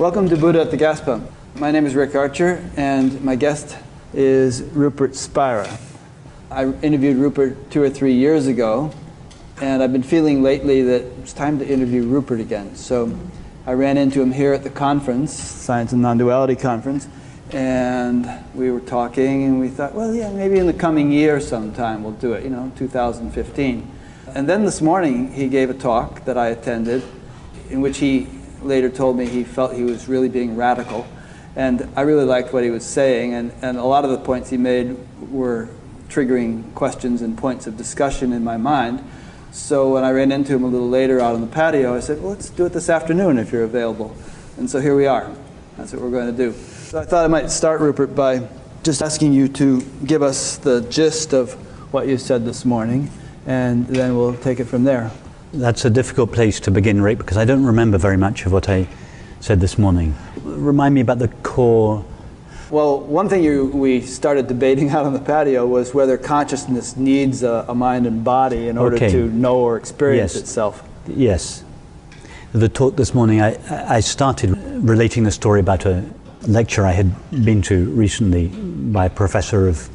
Welcome to Buddha at the Gas Pump. My name is Rick Archer, and my guest is Rupert Spira. I interviewed Rupert two or three years ago, and I've been feeling lately that it's time to interview Rupert again. So I ran into him here at the conference, Science and Non-Duality Conference, and we were talking, and we thought, well, yeah, maybe in the coming year sometime we'll do it, you know, 2015. And then this morning he gave a talk that I attended, in which he later told me he felt he was really being radical. And I really liked what he was saying, and, and a lot of the points he made were triggering questions and points of discussion in my mind. So when I ran into him a little later out on the patio, I said, well, let's do it this afternoon if you're available. And so here we are. That's what we're going to do. So I thought I might start, Rupert, by just asking you to give us the gist of what you said this morning, and then we'll take it from there. That's a difficult place to begin, Rick, because I don't remember very much of what I said this morning. Remind me about the core. Well, one thing you, we started debating out on the patio was whether consciousness needs a, a mind and body in order Okay. to know or experience Yes. itself. Yes. The talk this morning, I, I started relating the story about a lecture I had been to recently by a professor of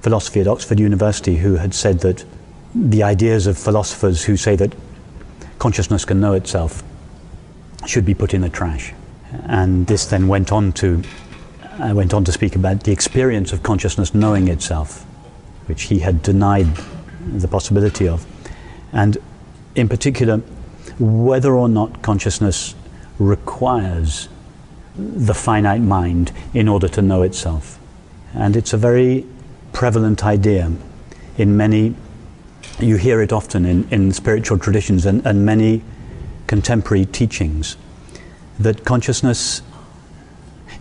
philosophy at Oxford University who had said that the ideas of philosophers who say that consciousness can know itself should be put in the trash. And this then went on to, I went on to speak about the experience of consciousness knowing itself, which he had denied the possibility of. And in particular, whether or not consciousness requires the finite mind in order to know itself. And it's a very prevalent idea in many, you hear it often in, in spiritual traditions and, and many contemporary teachings, that consciousness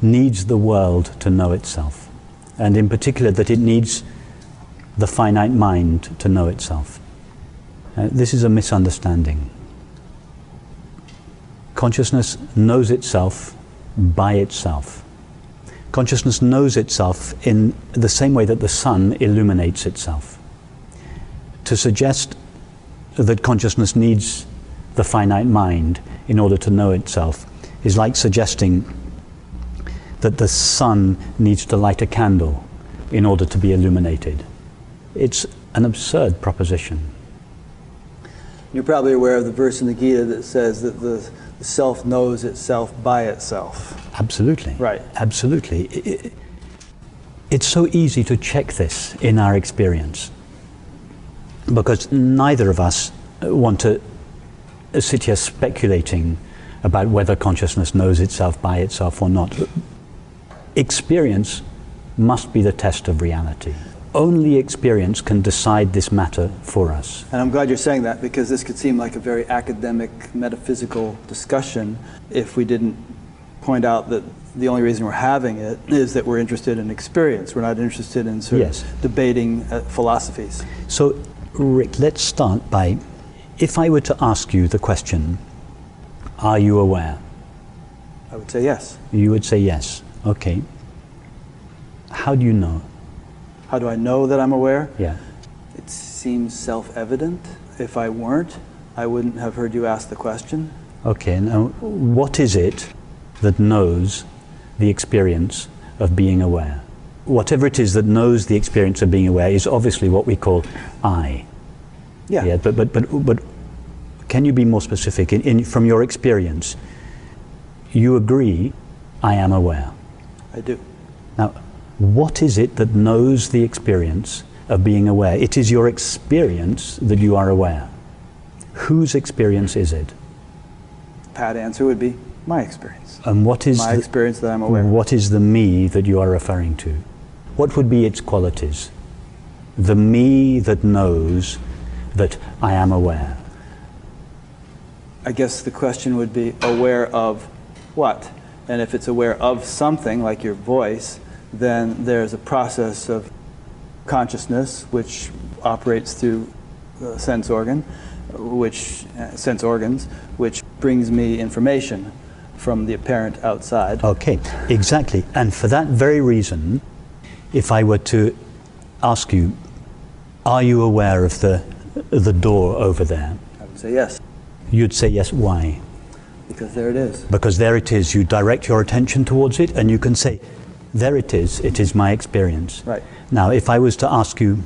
needs the world to know itself. And in particular, that it needs the finite mind to know itself. Uh, this is a misunderstanding. Consciousness knows itself by itself. Consciousness knows itself in the same way that the sun illuminates itself. To suggest that consciousness needs the finite mind in order to know itself is like suggesting that the sun needs to light a candle in order to be illuminated. It's an absurd proposition. You're probably aware of the verse in the Gita that says that the self knows itself by itself. Absolutely. Right. Absolutely. I- I- It's so easy to check this in our experience because neither of us want to sit here speculating about whether consciousness knows itself by itself or not. Experience must be the test of reality. Only experience can decide this matter for us. And I'm glad you're saying that because this could seem like a very academic, metaphysical discussion if we didn't point out that the only reason we're having it is that we're interested in experience. We're not interested in sort Yes. of debating uh, philosophies. So, Rick, let's start by if I were to ask you the question, are you aware? I would say yes. You would say yes. Okay. How do you know? How do I know that I'm aware? Yeah. It seems self evident. If I weren't, I wouldn't have heard you ask the question. Okay. Now, what is it that knows the experience of being aware? Whatever it is that knows the experience of being aware is obviously what we call I. Yeah. Yeah. But but but but can you be more specific? In, in from your experience, you agree, I am aware. I do. Now, what is it that knows the experience of being aware? It is your experience that you are aware. Whose experience is it? Pat answer would be my experience. And what is My the, experience that I'm aware. what is the me that you are referring to? What would be its qualities? The me that knows that I am aware. I guess the question would be aware of what? And if it's aware of something, like your voice, then there's a process of consciousness which operates through the sense organ, which uh, sense organs, which brings me information from the apparent outside. Okay, exactly. And for that very reason, if I were to ask you, are you aware of the, the door over there? I would say yes. You'd say yes. Why? Because there it is. Because there it is. You direct your attention towards it and you can say, There it is. It is my experience. Right. Now, if I was to ask you,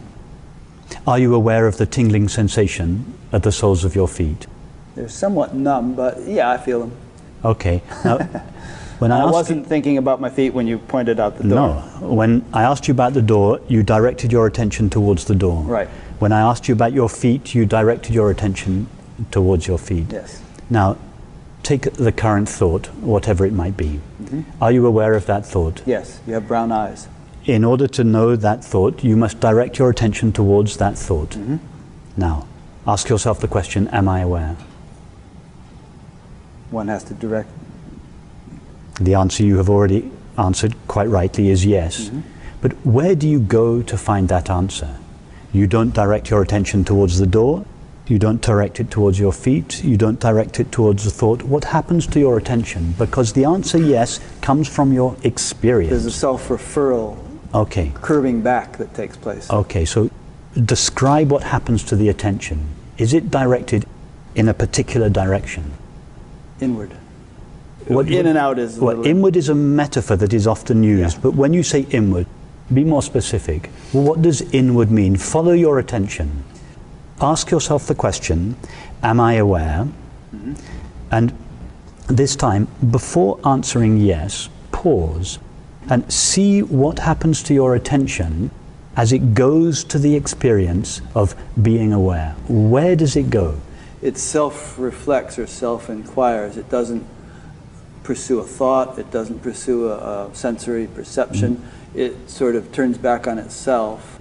Are you aware of the tingling sensation at the soles of your feet? They're somewhat numb, but yeah, I feel them. Okay. Now, when I, I wasn't thinking about my feet when you pointed out the door. No. When I asked you about the door, you directed your attention towards the door. Right. When I asked you about your feet, you directed your attention towards your feet. Yes. Now, take the current thought, whatever it might be. Mm-hmm. Are you aware of that thought? Yes, you have brown eyes. In order to know that thought, you must direct your attention towards that thought. Mm-hmm. Now, ask yourself the question Am I aware? One has to direct. The answer you have already answered quite rightly is yes. Mm-hmm. But where do you go to find that answer? You don't direct your attention towards the door, you don't direct it towards your feet, you don't direct it towards the thought. What happens to your attention? Because the answer yes comes from your experience. There's a self referral Okay. curving back that takes place. Okay, so describe what happens to the attention. Is it directed in a particular direction? Inward. What- In and out is Well, inward is a metaphor that is often used, Yeah. but when you say inward, be more specific. Well, what does inward mean? Follow your attention. Ask yourself the question Am I aware? Mm-hmm. And this time, before answering yes, pause and see what happens to your attention as it goes to the experience of being aware. Where does it go? it self reflects or self inquires. It doesn't pursue a thought, it doesn't pursue a, a sensory perception. It sort of turns back on itself.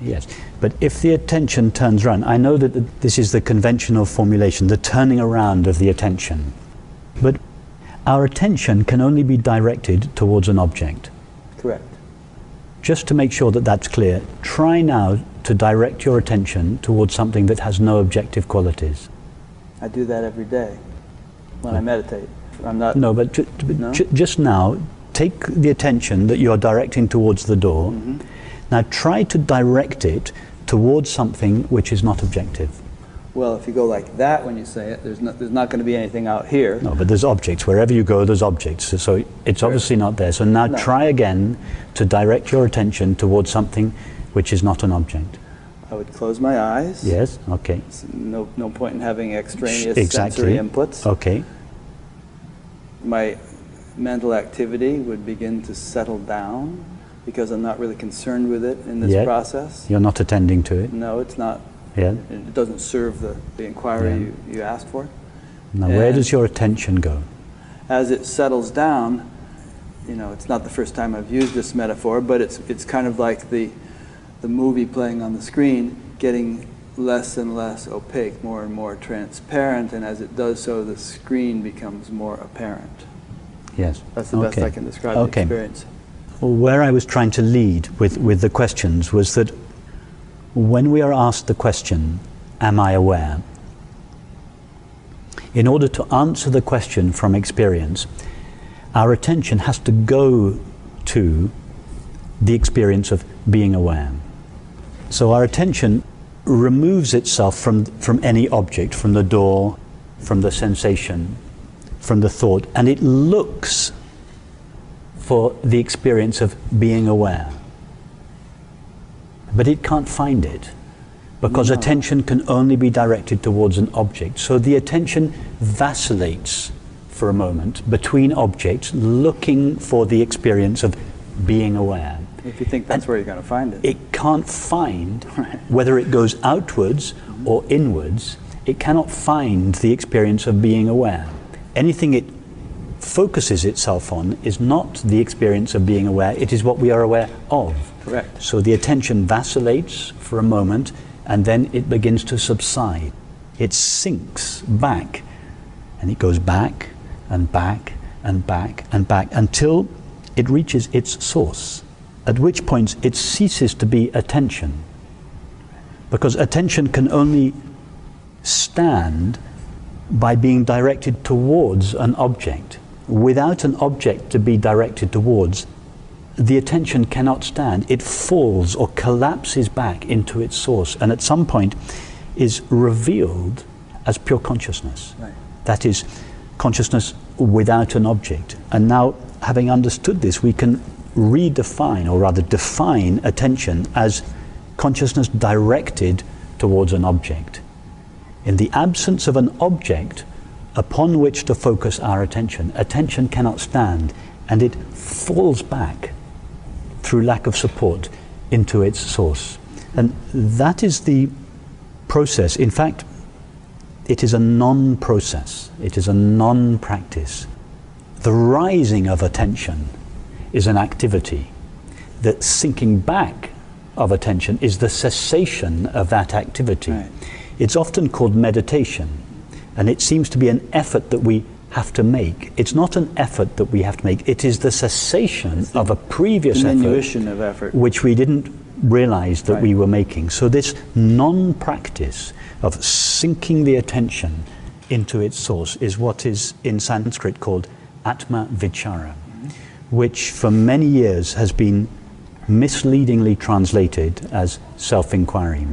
Yes, but if the attention turns around, I know that this is the conventional formulation, the turning around of the attention. But our attention can only be directed towards an object. Correct. Just to make sure that that's clear, try now to direct your attention towards something that has no objective qualities. I do that every day when I meditate. I'm not. No, but, ju- but No? ju- just now, take the attention that you're directing towards the door. Mm-hmm. Now try to direct it towards something which is not objective. Well, if you go like that when you say it, there's not, there's not going to be anything out here. No, but there's objects. Wherever you go, there's objects. So it's obviously not there. So now No. try again to direct your attention towards something which is not an object. I would close my eyes. Yes? Okay. It's No, no point in having extraneous exactly. sensory inputs. Okay. My mental activity would begin to settle down because I'm not really concerned with it in this Yet. process. You're not attending to it. No, it's not. Yeah. It doesn't serve the, the inquiry Yeah. you, you asked for. Now, where does your attention go? As it settles down, you know, it's not the first time I've used this metaphor, but it's, it's kind of like the, the movie playing on the screen getting less and less opaque, more and more transparent, and as it does so, the screen becomes more apparent. Yes. That's the best I can describe Okay. the experience. Well, where I was trying to lead with, with the questions was that when we are asked the question, Am I aware? In order to answer the question from experience, our attention has to go to the experience of being aware. So our attention removes itself from, from any object, from the door, from the sensation, from the thought, and it looks for the experience of being aware. But it can't find it because No. attention can only be directed towards an object. So the attention vacillates for a moment between objects, looking for the experience of being aware. If you think that's where you're going to find it. It can't find whether it goes outwards or inwards, it cannot find the experience of being aware. Anything it focuses itself on is not the experience of being aware, it is what we are aware of. Correct. So the attention vacillates for a moment and then it begins to subside. It sinks back and it goes back and back and back and back until it reaches its source, at which point it ceases to be attention. Because attention can only stand by being directed towards an object. Without an object to be directed towards, the attention cannot stand. It falls or collapses back into its source and at some point is revealed as pure consciousness. Right. That is, consciousness without an object. And now, having understood this, we can redefine, or rather define, attention as consciousness directed towards an object. In the absence of an object upon which to focus our attention, attention cannot stand and it falls back through lack of support into its source. And that is the process. In fact, it is a non process, it is a non practice. The rising of attention is an activity. The sinking back of attention is the cessation of that activity. Right. It's often called meditation, and it seems to be an effort that we have to make. It's not an effort that we have to make, it is the cessation the of a previous effort, of effort, which we didn't realize that right. we were making. So, this non practice of sinking the attention into its source is what is in Sanskrit called Atma Vichara. Which for many years has been misleadingly translated as self inquiry.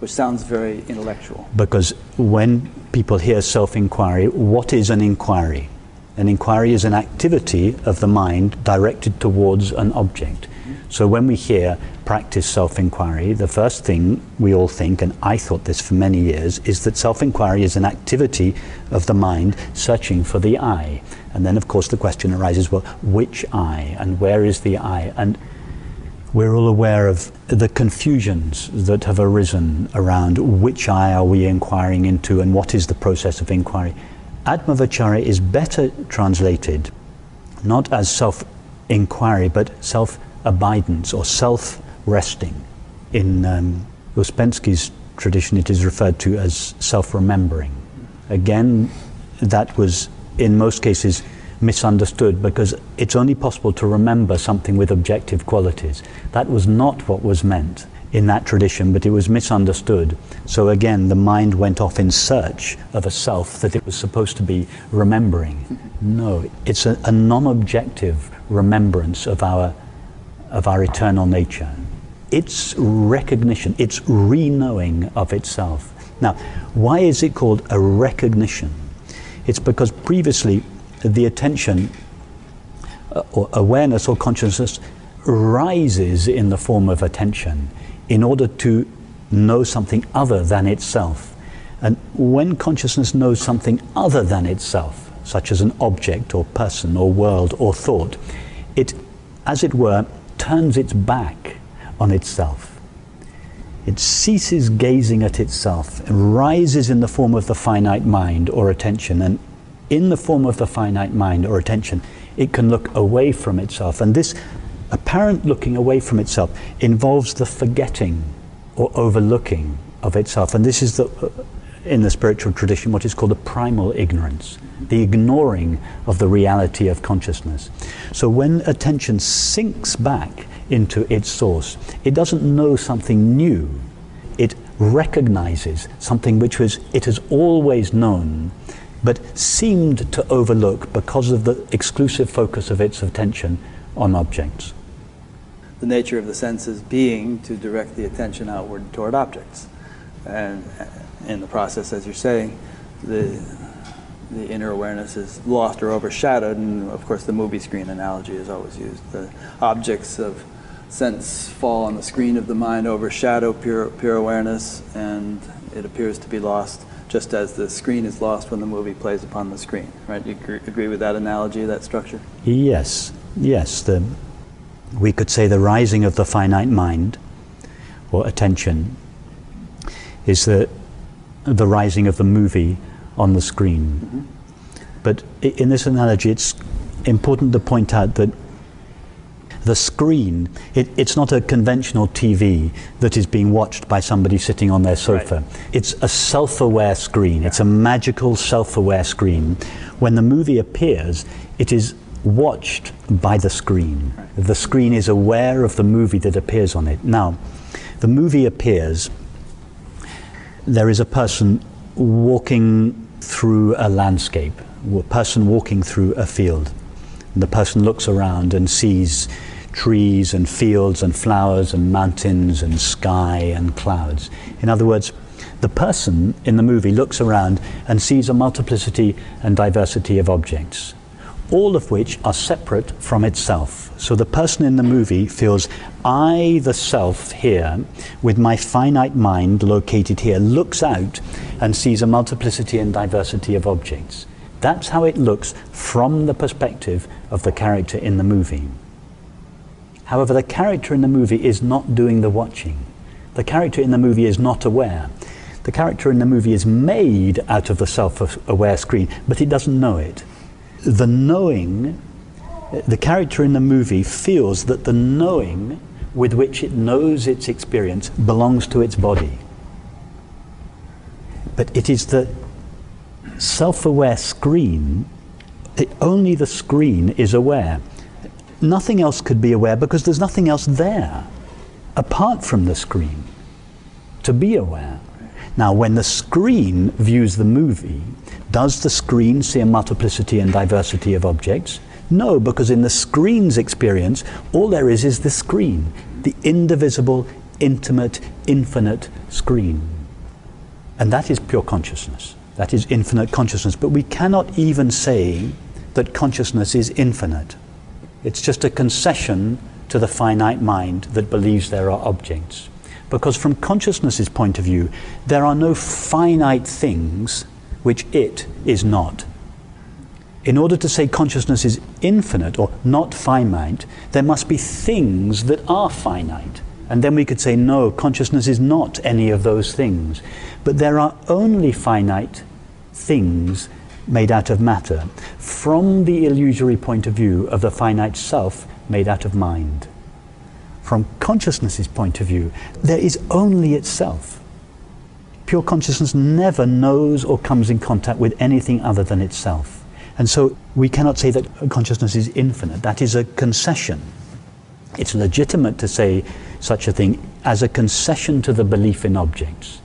Which sounds very intellectual. Because when people hear self inquiry, what is an inquiry? An inquiry is an activity of the mind directed towards an object. So when we hear practice self inquiry, the first thing we all think, and I thought this for many years, is that self inquiry is an activity of the mind searching for the I. And then, of course, the question arises well, which I? And where is the I? And we're all aware of the confusions that have arisen around which I are we inquiring into and what is the process of inquiry. Atmavichara is better translated not as self inquiry but self abidance or self resting. In um, Ouspensky's tradition, it is referred to as self remembering. Again, that was in most cases misunderstood because it's only possible to remember something with objective qualities. That was not what was meant in that tradition, but it was misunderstood. So again, the mind went off in search of a self that it was supposed to be remembering. No, it's a, a non objective remembrance of our of our eternal nature. It's recognition, it's re knowing of itself. Now, why is it called a recognition? It's because previously the attention uh, or awareness or consciousness rises in the form of attention in order to know something other than itself. And when consciousness knows something other than itself, such as an object or person or world or thought, it, as it were, turns its back on itself. It ceases gazing at itself and rises in the form of the finite mind or attention. And in the form of the finite mind or attention, it can look away from itself. And this apparent looking away from itself involves the forgetting or overlooking of itself. And this is the, uh, in the spiritual tradition, what is called a primal ignorance, the ignoring of the reality of consciousness. So when attention sinks back into its source, it doesn't know something new. It recognizes something which was, it has always known, but seemed to overlook because of the exclusive focus of its attention on objects. The nature of the senses being to direct the attention outward toward objects. And uh, in the process, as you're saying, the, the inner awareness is lost or overshadowed, and of course, the movie screen analogy is always used. The objects of sense fall on the screen of the mind, overshadow pure, pure awareness, and it appears to be lost just as the screen is lost when the movie plays upon the screen. Right? You agree, agree with that analogy, that structure? Yes, yes. The, we could say the rising of the finite mind or attention is the the rising of the movie on the screen. Mm-hmm. But in this analogy, it's important to point out that the screen, it, it's not a conventional TV that is being watched by somebody sitting on their sofa. Right. It's a self aware screen. Yeah. It's a magical self aware screen. When the movie appears, it is watched by the screen. Right. The screen is aware of the movie that appears on it. Now, the movie appears there is a person walking through a landscape, a person walking through a field. And the person looks around and sees trees and fields and flowers and mountains and sky and clouds. In other words, The person in the movie looks around and sees a multiplicity and diversity of objects, all of which are separate from itself. So the person in the movie feels, I, the self here, with my finite mind located here, looks out and sees a multiplicity and diversity of objects. That's how it looks from the perspective of the character in the movie. However, the character in the movie is not doing the watching. The character in the movie is not aware. The character in the movie is made out of the self aware screen, but it doesn't know it. The knowing, the character in the movie feels that the knowing with which it knows its experience belongs to its body. But it is the self aware screen, only the screen is aware. Nothing else could be aware because there's nothing else there apart from the screen to be aware. Now, when the screen views the movie, does the screen see a multiplicity and diversity of objects? No, because in the screen's experience, all there is is the screen, the indivisible, intimate, infinite screen. And that is pure consciousness. That is infinite consciousness. But we cannot even say that consciousness is infinite. It's just a concession to the finite mind that believes there are objects. Because from consciousness's point of view, there are no finite things which it is not. In order to say consciousness is infinite or not finite, there must be things that are finite. And then we could say, no, consciousness is not any of those things. But there are only finite things made out of matter from the illusory point of view of the finite self made out of mind. From consciousness's point of view, there is only itself. Pure consciousness never knows or comes in contact with anything other than itself. And so we cannot say that consciousness is infinite. That is a concession. It's legitimate to say such a thing as a concession to the belief in objects.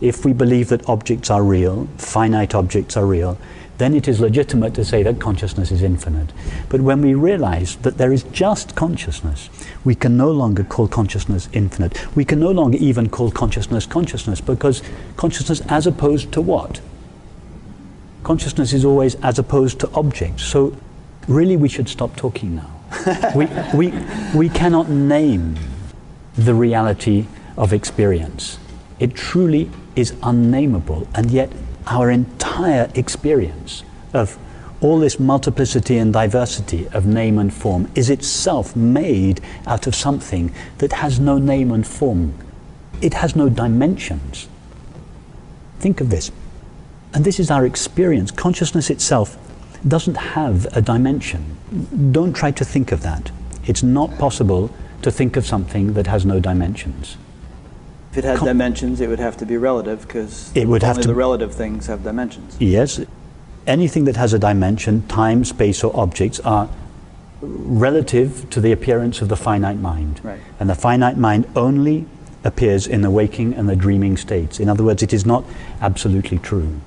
If we believe that objects are real, finite objects are real, then it is legitimate to say that consciousness is infinite. But when we realize that there is just consciousness, we can no longer call consciousness infinite. We can no longer even call consciousness consciousness because consciousness as opposed to what? Consciousness is always as opposed to objects. So really we should stop talking now. we, we, we cannot name the reality of experience. It truly is unnameable, and yet our entire experience of all this multiplicity and diversity of name and form is itself made out of something that has no name and form. It has no dimensions. Think of this. And this is our experience. Consciousness itself doesn't have a dimension. Don't try to think of that. It's not possible to think of something that has no dimensions. If it had Com- dimensions, it would have to be relative because it would have to the relative things have dimensions. Yes, anything that has a dimension, time, space, or objects are relative to the appearance of the finite mind. Right. And the finite mind only appears in the waking and the dreaming states. In other words, it is not absolutely true.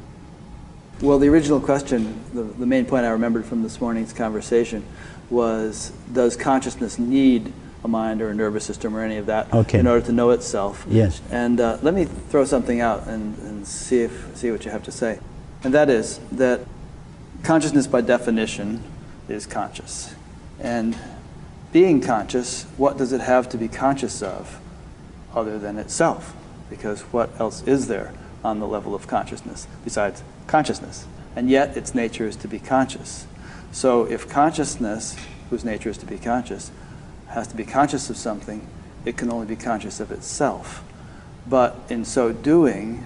Well, the original question, the, the main point I remembered from this morning's conversation was Does consciousness need a mind or a nervous system or any of that okay. in order to know itself. Yes. And uh, let me throw something out and, and see if see what you have to say. And that is that consciousness by definition is conscious. And being conscious, what does it have to be conscious of other than itself? Because what else is there on the level of consciousness besides consciousness? And yet its nature is to be conscious. So if consciousness, whose nature is to be conscious, has to be conscious of something, it can only be conscious of itself. But in so doing,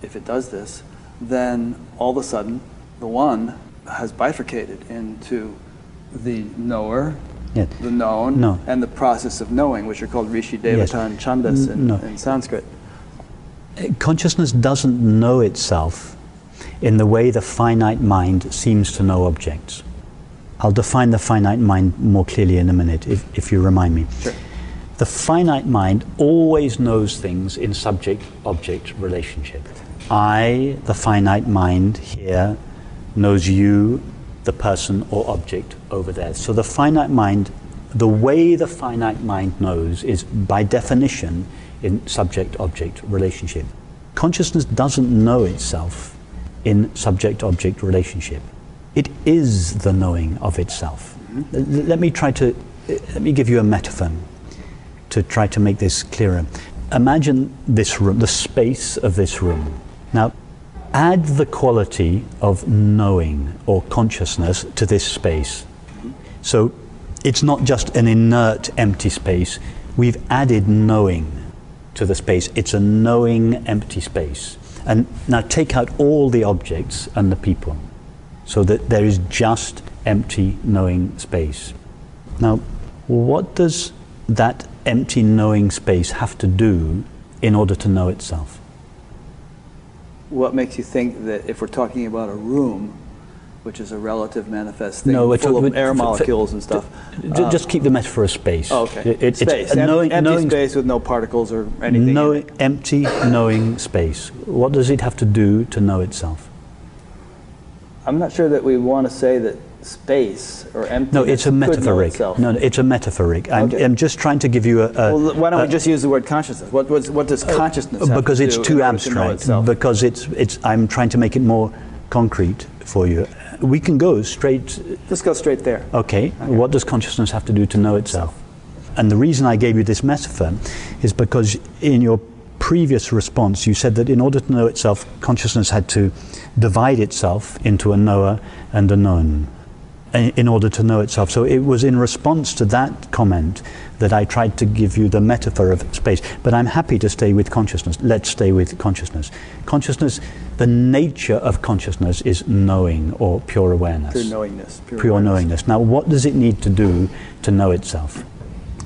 if it does this, then all of a sudden the one has bifurcated into the knower, yes. the known, no. and the process of knowing, which are called Rishi Devata yes. and Chandas in, no. in Sanskrit. Consciousness doesn't know itself in the way the finite mind seems to know objects. I'll define the finite mind more clearly in a minute, if, if you remind me. Sure. The finite mind always knows things in subject object relationship. I, the finite mind here, knows you, the person or object over there. So the finite mind, the way the finite mind knows is by definition in subject object relationship. consciousness doesn't know itself in subject object relationship. It is the knowing of itself. Let me try to let me give you a metaphor to try to make this clearer. Imagine this room, the space of this room. Now, add the quality of knowing or consciousness to this space. So it's not just an inert, empty space. We've added knowing to the space. It's a knowing, empty space. And now take out all the objects and the people so that there is just empty, knowing space. Now, what does that empty, knowing space have to do in order to know itself? What makes you think that if we're talking about a room, which is a relative manifest thing, we're full of air molecules and stuff? Uh, just keep the metaphor of space. Oh, okay. It- it- space. It's a Em- knowing, empty knowing space with no particles or anything. in knowing, empty, knowing space. What does it have to do to know itself? I'm not sure that we want to say that space or empty. No, it's a metaphoric. No, No, no, it's a metaphoric. I'm, Okay. I'm just trying to give you a. a well, why don't a- we just use the word consciousness? What, what's, what does consciousness have Uh, because to it's too order to abstract. Because it's, it's. I'm trying to make it more concrete for you. We can go straight. Let's go straight there. Okay. What does consciousness have to do to know itself? And the reason I gave you this metaphor is because in your previous response you said that in order to know itself, consciousness had to divide itself into a knower and a known in order to know itself. So it was in response to that comment that I tried to give you the metaphor of space. But I'm happy to stay with consciousness. Let's stay with consciousness. Consciousness, the nature of consciousness is knowing or pure awareness. Pure knowingness. Pure, Pure awareness. knowingness. Now, what does it need to do to know itself?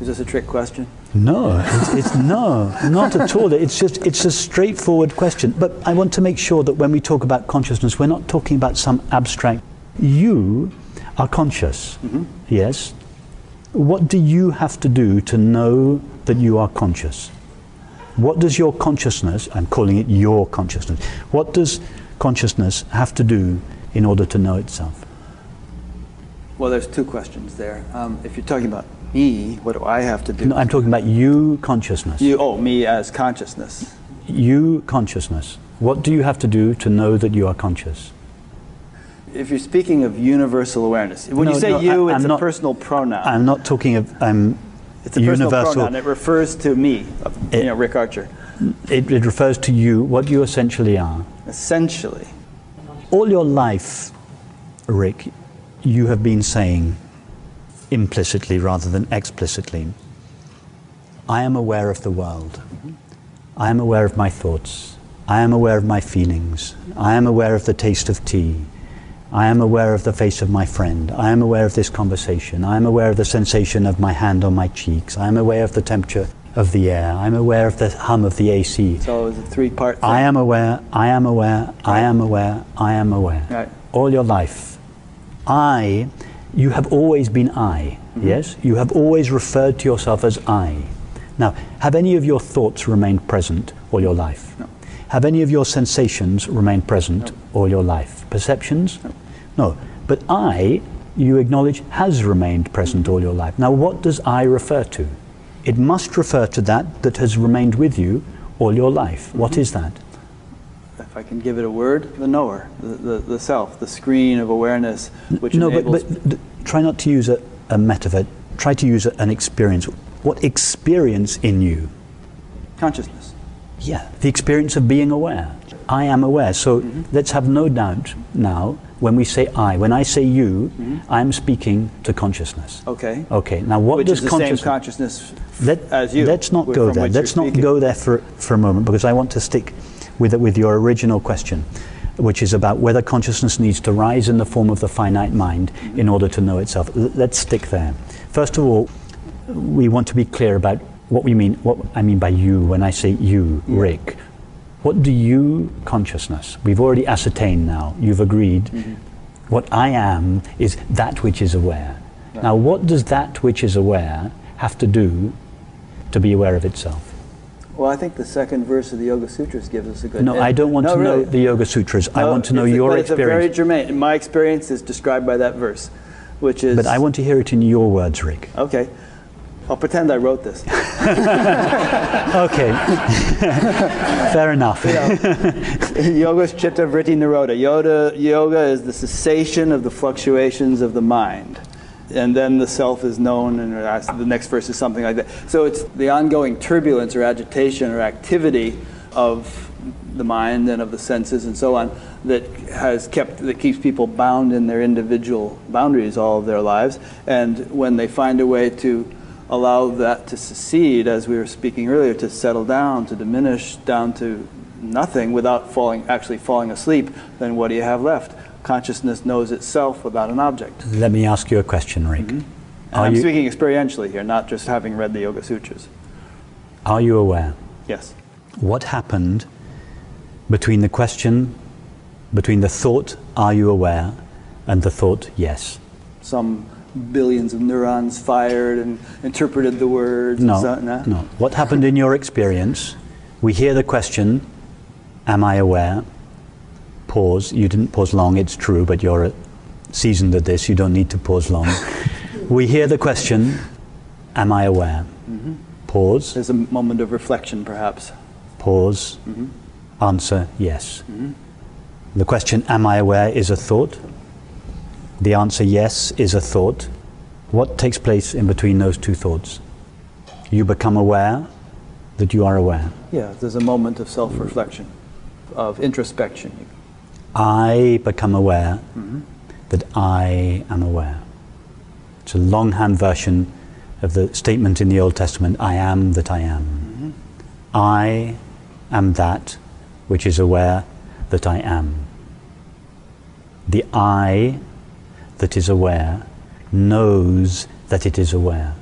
Is this a trick question? No, it's, it's no, not at all. It's just it's a straightforward question. But I want to make sure that when we talk about consciousness, we're not talking about some abstract. You are conscious, yes. What do you have to do to know that you are conscious? What does your consciousness, I'm calling it your consciousness, what does consciousness have to do in order to know itself? Well, there's two questions there. Um, if you're talking about me, what do I have to do? No, I'm talking about you consciousness. you. Oh, me as consciousness. You consciousness. What do you have to do to know that you are conscious? If you're speaking of universal awareness, when No, you say no, you, I- it's I'm a not- personal pronoun. I'm not talking of um, it's a personal universal. pronoun. It refers to me, of, you It- know, Rick Archer. It, it refers to you, what you essentially are. Essentially, All your life, Rick, you have been saying implicitly rather than explicitly, I am aware of the world. I am aware of my thoughts. I am aware of my feelings. I am aware of the taste of tea. I am aware of the face of my friend. I am aware of this conversation. I am aware of the sensation of my hand on my cheeks. I am aware of the temperature of the air. I am aware of the hum of the AC. so it's a three-part thing. I am aware, I am aware, I am aware, I am aware. Right. All your life. I, you have always been I, Mm-hmm. yes? You have always referred to yourself as I. Now, have any of your thoughts remained present all your life? No. Have any of your sensations remained present all your life? Perceptions? No. But I, you acknowledge, has remained present all your life. Now, what does I refer to? It must refer to that that has remained with you all your life. What is that? if I can give it a word, the knower, the, the, the self, the screen of awareness, which no, but, but try not to use a, a metaphor. Try to use a, an experience. What experience in you? consciousness. Yeah, the experience of being aware. I am aware. So Mm-hmm. let's have no doubt now when we say I. When I say you, Mm-hmm. I'm speaking to consciousness. Okay. Okay. Now, what which does is the same consciousness? consciousness Let, as you. Let's not go there. Let's not speaking. go there for, for a moment because I want to stick with, with your original question, which is about whether consciousness needs to rise in the form of the finite mind Mm-hmm. in order to know itself. L- let's stick there. First of all, we want to be clear about what we mean, what I mean by you when I say you, Rick. What do you, consciousness, we've already ascertained now, you've agreed, Mm-hmm. what I am is that which is aware. Now, what does that which is aware have to do to be aware of itself? Well, I think the second verse of the Yoga Sutras gives us a good. No, I don't want No, to know the Yoga Sutras. I want to know your but It's a very germane. My experience is described by that verse, which is. But I want to hear it in your words, Rick. Okay. I'll pretend I wrote this. Okay. Fair enough. Yoga is chitta vritti yoga is the cessation of the fluctuations of the mind. And then the self is known, and the next verse is something like that. So it's the ongoing turbulence or agitation or activity of the mind and of the senses and so on that has kept that keeps people bound in their individual boundaries all of their lives. And when they find a way to allow that to secede, as we were speaking earlier, to settle down, to diminish down to nothing without falling, actually falling asleep, then what do you have left? Consciousness knows itself without an object. Let me ask you a question, Rick. And Are I'm you- speaking experientially here, not just having read the Yoga Sutras. Are you aware? Yes. What happened between the question, between the thought, are you aware, and the thought, yes? Some billions of neurons fired and interpreted the words. and No, so- no? no. What happened in your experience? We hear the question, am I aware? Pause. You didn't pause long, it's true, but you're seasoned at this, you don't need to pause long. we hear the question, am I aware? Mm-hmm. Pause, There's a moment of reflection, perhaps. pause, mm-hmm. answer, yes. Mm-hmm. The question, am I aware, is a thought. The answer, yes, is a thought. What takes place in between those two thoughts? You become aware that you are aware. Yeah, there's a moment of self reflection, of introspection. I become aware mm-hmm. that I am aware. It's a longhand version of the statement in the Old Testament I am that I am. Mm-hmm. I am that which is aware that I am. The I that is aware knows that it is aware.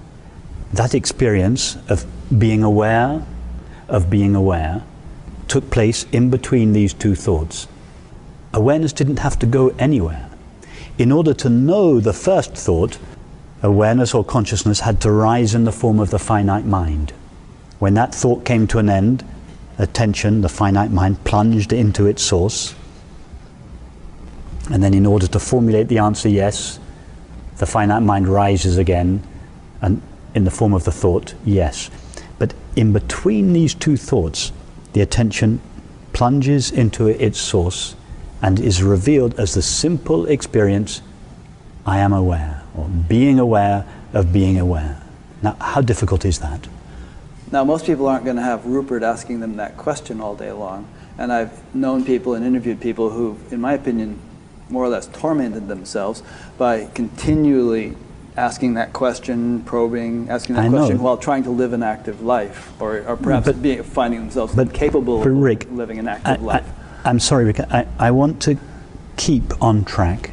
That experience of being aware of being aware took place in between these two thoughts. Awareness didn't have to go anywhere. In order to know the first thought, awareness or consciousness had to rise in the form of the finite mind. When that thought came to an end, attention, the finite mind, plunged into its source. And then, in order to formulate the answer yes, the finite mind rises again and in the form of the thought yes. But in between these two thoughts, the attention plunges into its source and is revealed as the simple experience I am aware, or being aware of being aware. Now, how difficult is that? Now, most people aren't going to have Rupert asking them that question all day long. And I've known people and interviewed people who, in my opinion, more or less tormented themselves by continually asking that question, probing, asking that I know. question while trying to live an active life, or, or perhaps But- being, finding themselves but- incapable but Rick, of living an I, active life. am sorry, Rick. I, I want to keep on track.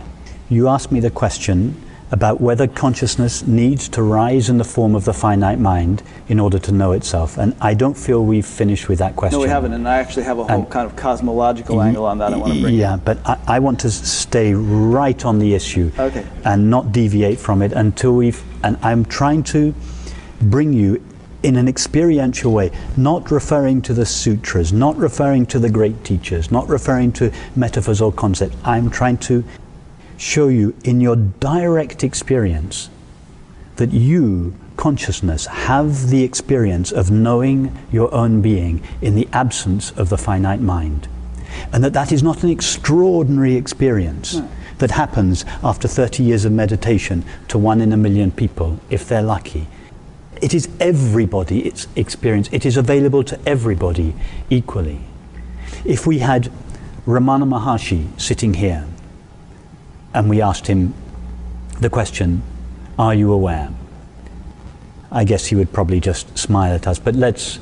You asked me the question about whether consciousness needs to rise in the form of the finite mind in order to know itself. And I don't feel we've finished with that question. no, we haven't, and I actually have a whole And- kind of cosmological angle on that I want to bring. Yeah, but I, I want to stay right on the issue Okay. and not deviate from it until we've. And I'm trying to bring you in an experiential way, not referring to the sutras, not referring to the great teachers, not referring to metaphors or concepts. I'm trying to show you in your direct experience that you, consciousness, have the experience of knowing your own being in the absence of the finite mind. And that that is not an extraordinary experience that happens after 30 years of meditation to one in a million people, if they're lucky. It is everybody's experience. It is available to everybody equally. If we had Ramana Maharshi sitting here, and we asked him the question, Are you aware? I guess he would probably just smile at us, but let's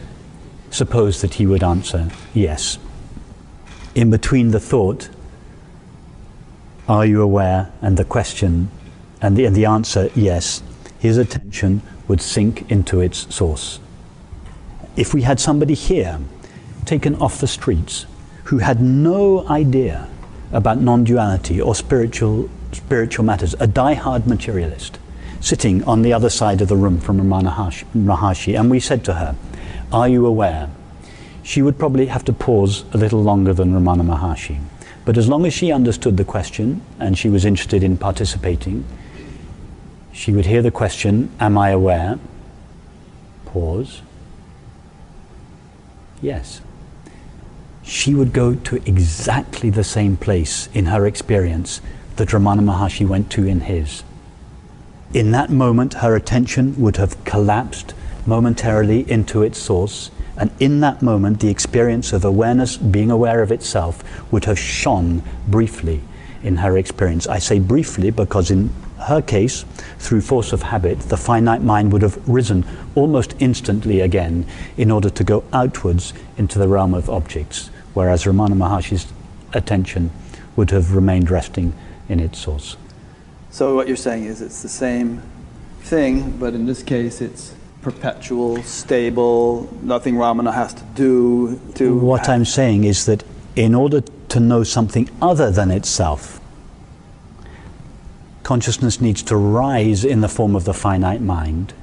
suppose that he would answer yes. In between the thought, Are you aware? and the question, and the, and the answer yes, his attention would sink into its source. If we had somebody here taken off the streets who had no idea about non-duality or spiritual spiritual matters, a die-hard materialist, sitting on the other side of the room from Ramana Maharshi- and we said to her, "Are you aware?" She would probably have to pause a little longer than Ramana Maharshi, but as long as she understood the question and she was interested in participating, she would hear the question, "Am I aware?" pause, yes. She would go to exactly the same place in her experience that Ramana Maharshi went to in his. In that moment, her attention would have collapsed momentarily into its source, and in that moment, the experience of awareness, being aware of itself, would have shone briefly in her experience. I say briefly because in her case, through force of habit, the finite mind would have risen almost instantly again in order to go outwards into the realm of objects, whereas Ramana Maharshi's attention would have remained resting in its source. So what you're saying is it's the same thing, but in this case it's perpetual, stable, nothing Ramana has to do to. What I'm saying is that in order to know something other than itself, consciousness needs to rise in the form of the finite mind.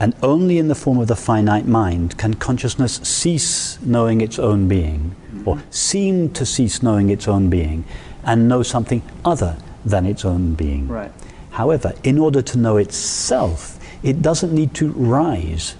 And only in the form of the finite mind can consciousness cease knowing its own being, or seem to cease knowing its own being, and know something other than its own being. Right. However, in order to know itself, it doesn't need to rise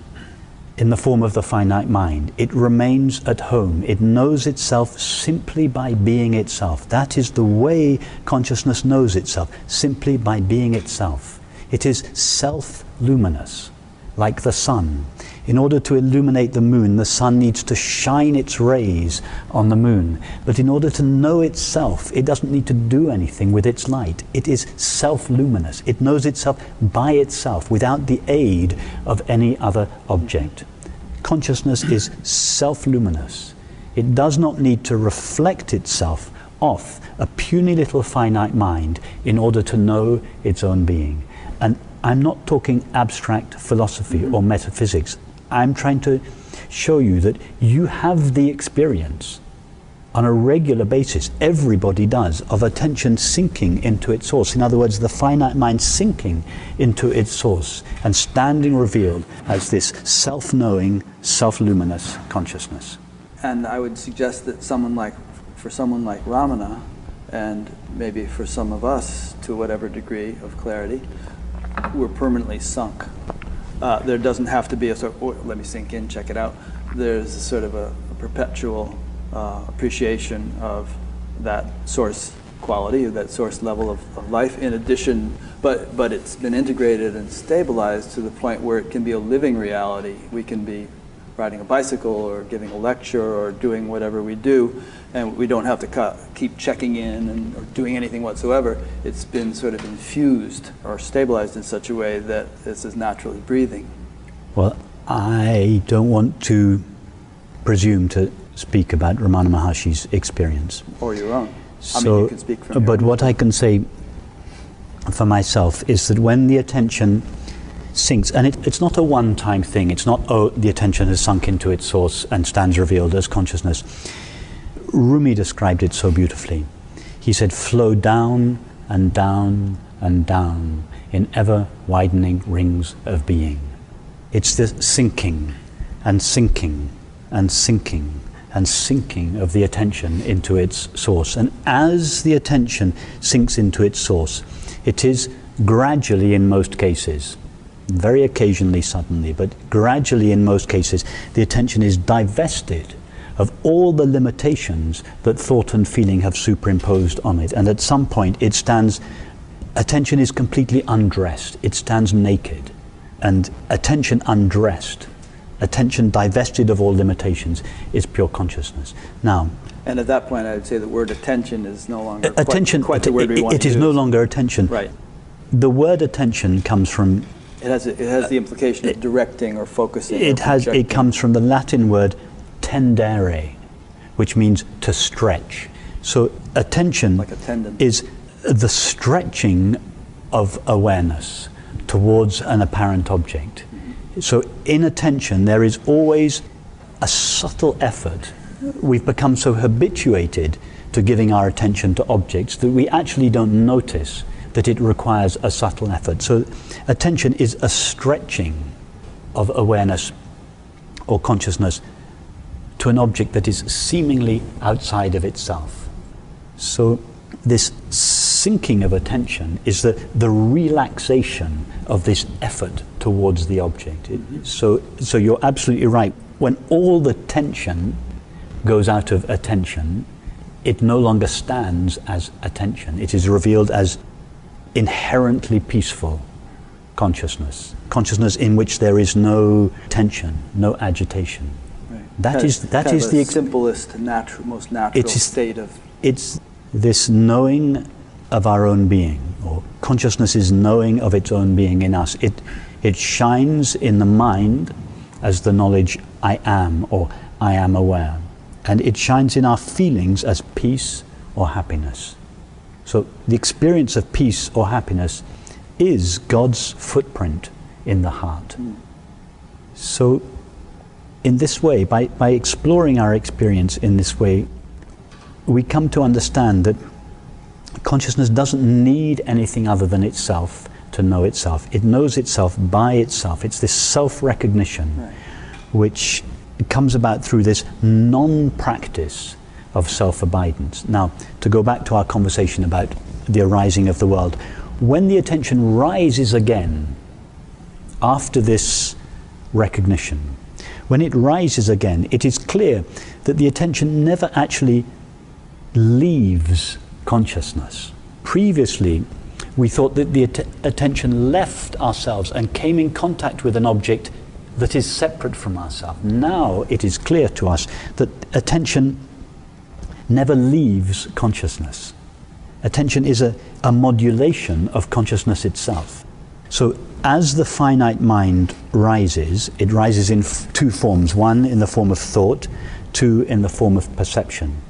in the form of the finite mind. It remains at home. It knows itself simply by being itself. That is the way consciousness knows itself, simply by being itself. It is self luminous, like the sun. In order to illuminate the moon, the sun needs to shine its rays on the moon. But in order to know itself, it doesn't need to do anything with its light. It is self luminous. It knows itself by itself without the aid of any other object. Consciousness is self luminous. It does not need to reflect itself off a puny little finite mind in order to know its own being. And I'm not talking abstract philosophy or mm-hmm. metaphysics. I'm trying to show you that you have the experience on a regular basis, everybody does, of attention sinking into its source. In other words, the finite mind sinking into its source and standing revealed as this self knowing, self luminous consciousness. And I would suggest that someone like, for someone like Ramana, and maybe for some of us to whatever degree of clarity, we're permanently sunk uh, there doesn't have to be a sort of, oh, let me sink in, check it out. There's a sort of a, a perpetual uh, appreciation of that source quality, that source level of, of, life. In addition, but but it's been integrated and stabilized to the point where it can be a living reality. We can be riding a bicycle or giving a lecture or doing whatever we do, and we don't have to keep checking in and or doing anything whatsoever. It's been sort of infused or stabilized in such a way that this is naturally breathing. Well, I don't want to presume to speak about Ramana Maharshi's experience. Or your own. So, I mean, you can speak from But what I can say for myself is that when the attention sinks. And it, it's not a one time thing. It's not, oh, the attention has sunk into its source and stands revealed as consciousness. Rumi described it so beautifully. He said, flow down and down and down in ever widening rings of being. It's the sinking and sinking and sinking and sinking of the attention into its source. And as the attention sinks into its source, it is gradually, in most cases, very occasionally suddenly, but gradually in most cases, the attention is divested of all the limitations that thought and feeling have superimposed on it. And at some point, it stands, attention is completely undressed, it stands naked. And attention undressed, attention divested of all limitations, is pure consciousness. Now, and at that point, I would say the word attention is no longer attention, quite, quite the word we want It is use. no longer attention. Right. The word attention comes from it has, it has the implication of directing or focusing. It or has. It comes from the Latin word tendere, which means to stretch. So attention like is the stretching of awareness towards an apparent object. Mm-hmm. So in attention, there is always a subtle effort. We've become so habituated to giving our attention to objects that we actually don't notice that it requires a subtle effort. So, attention is a stretching of awareness or consciousness to an object that is seemingly outside of itself. So, this sinking of attention is the, the relaxation of this effort towards the object. It, so, so you're absolutely right. When all the tension goes out of attention, it no longer stands as attention. It is revealed as inherently peaceful consciousness, consciousness in which there is no tension, no agitation. Right. That is that kind is the simplest, natural, most natural It is- state of. it's this knowing of our own being, or consciousness is knowing of its own being in us. It, it shines in the mind as the knowledge I am, or I am aware. And it shines in our feelings as peace or happiness. So the experience of peace or happiness is God's footprint in the heart. Hmm. So, in this way, by, by exploring our experience in this way, we come to understand that consciousness doesn't need anything other than itself to know itself. It knows itself by itself. It's this self recognition Right. which comes about through this non practice of self abidance. Now, to go back to our conversation about the arising of the world, when the attention rises again after this recognition, when it rises again, it is clear that the attention never actually leaves consciousness. Previously, we thought that the att- attention left ourselves and came in contact with an object that is separate from ourselves. Now it is clear to us that attention never leaves consciousness. Attention is a, a modulation of consciousness itself. So, as the finite mind rises, it rises in two forms one in the form of thought, two in the form of perception.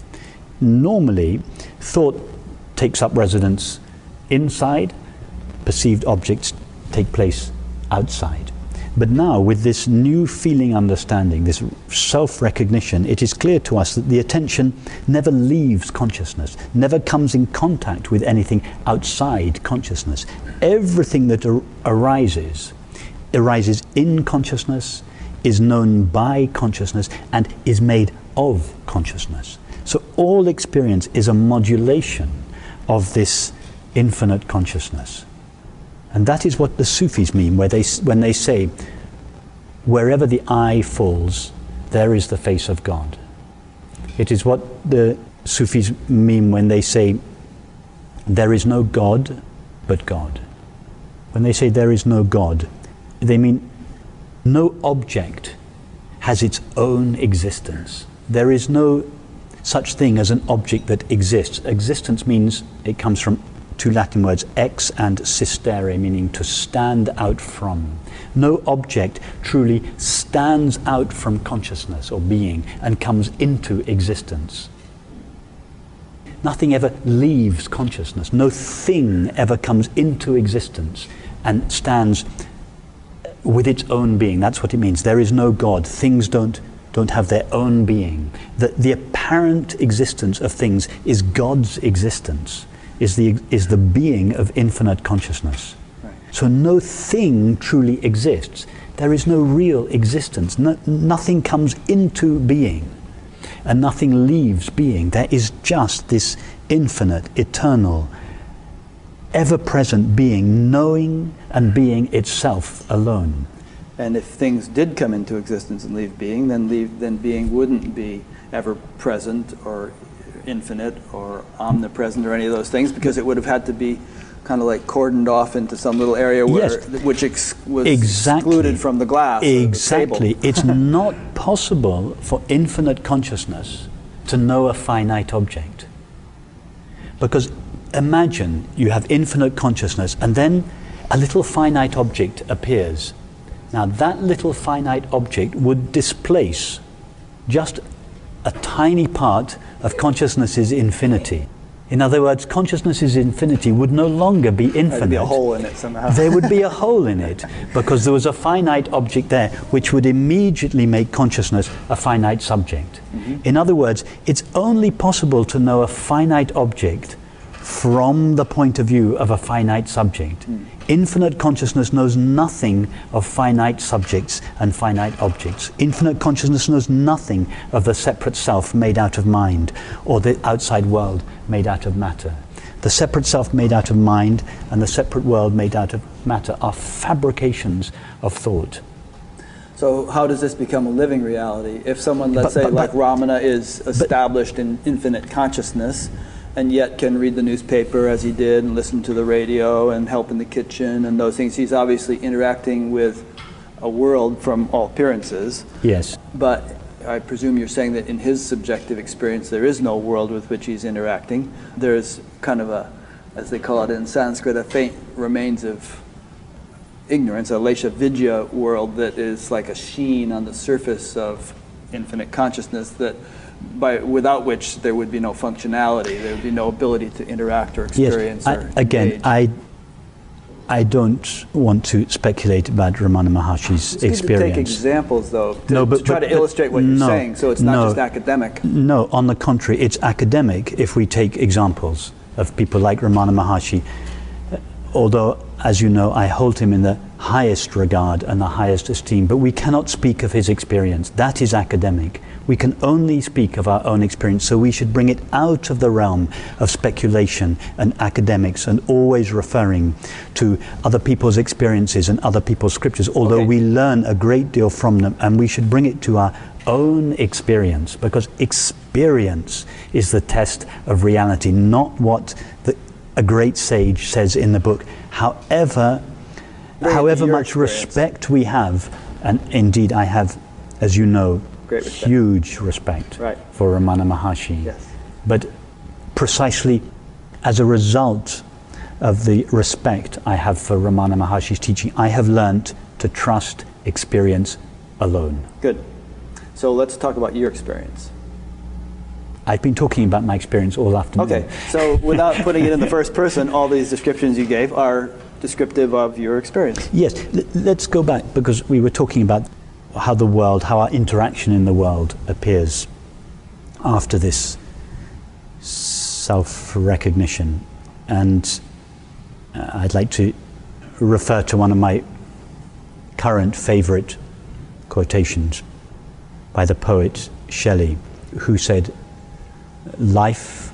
Normally, thought takes up residence inside, perceived objects take place outside. But now, with this new feeling understanding, this self recognition, it is clear to us that the attention never leaves consciousness, never comes in contact with anything outside consciousness. Everything that ar- arises, arises in consciousness, is known by consciousness, and is made of consciousness. So all experience is a modulation of this infinite consciousness. And that is what the Sufis mean where they, when they say, wherever the eye falls, there is the face of God. It is what the Sufis mean when they say, there is no God but God. When they say there is no God, they mean no object has its own existence. There is no such thing as an object that exists. Existence means it comes from two Latin words, ex and sistere, meaning to stand out from. No object truly stands out from consciousness or being and comes into existence. Nothing ever leaves consciousness. No thing ever comes into existence and stands with its own being. That's what it means. There is no God. Things don't, don't have their own being. The, the apparent existence of things is God's existence, is the, is the being of infinite consciousness. Right. So no thing truly exists. There is no real existence. No, nothing comes into being and nothing leaves being. There is just this infinite, eternal, ever present being, knowing and being itself alone. And if things did come into existence and leave being, then leave, then being wouldn't be ever present or infinite or omnipresent or any of those things because it would have had to be kind of like cordoned off into some little area where, Yes. which ex- was Exactly. excluded from the glass. the Exactly. table. it's not possible for infinite consciousness to know a finite object. Because imagine you have infinite consciousness and then a little finite object appears. Now, that little finite object would displace just a tiny part of consciousness's infinity. In other words, consciousness's infinity would no longer be infinite There'd be a hole in it somehow. there would be a hole in it because there was a finite object there which would immediately make consciousness a finite subject. Mm-hmm. In other words, it's only possible to know a finite object from the point of view of a finite subject. Hmm. Infinite consciousness knows nothing of finite subjects and finite objects. Infinite consciousness knows nothing of the separate self made out of mind or the outside world made out of matter. The separate self made out of mind and the separate world made out of matter are fabrications of thought. So how does this become a living reality? If someone, let's But- say, but- like but- Ramana, is established in infinite consciousness, and yet can read the newspaper as he did, and listen to the radio, and help in the kitchen, and those things, he's obviously interacting with a world from all appearances. Yes. But I presume you're saying that in his subjective experience, there is no world with which he's interacting. There's kind of a, as they call it in Sanskrit, a faint remains of ignorance, a lesha avidya world that is like a sheen on the surface of infinite consciousness that by without which there would be no functionality, there would be no ability to interact or experience Yes. I, again, engage. I, I don't want to speculate about Ramana Maharshi's it's good experience. to take examples though to, No, but- to try but- to but- illustrate what you're saying so it's not no. just academic. No, on the contrary, it's academic if we take examples of people like Ramana Maharshi. Although, as you know, I hold him in the highest regard and the highest esteem, but we cannot speak of his experience. That is academic. We can only speak of our own experience, so we should bring it out of the realm of speculation and academics and always referring to other people's experiences and other people's scriptures, although Okay. we learn a great deal from them and we should bring it to our own experience because experience is the test of reality, not what the, a great sage says in the book. However, however much experience. respect we have, and indeed I have, as you know, Great respect. huge respect Right. for Ramana Maharshi. Yes. But precisely as a result of the respect I have for Ramana Maharshi's teaching, I have learnt to trust experience alone. Good. So let's talk about your experience. I've been talking about my experience all afternoon. Okay. So without putting it in the first person, all these descriptions you gave are descriptive of your experience. Yes, l- let's go back because we were talking about how the world, how our interaction in the world appears after this self recognition. And uh, I'd like to refer to one of my current favorite quotations by the poet Shelley, who said, Life,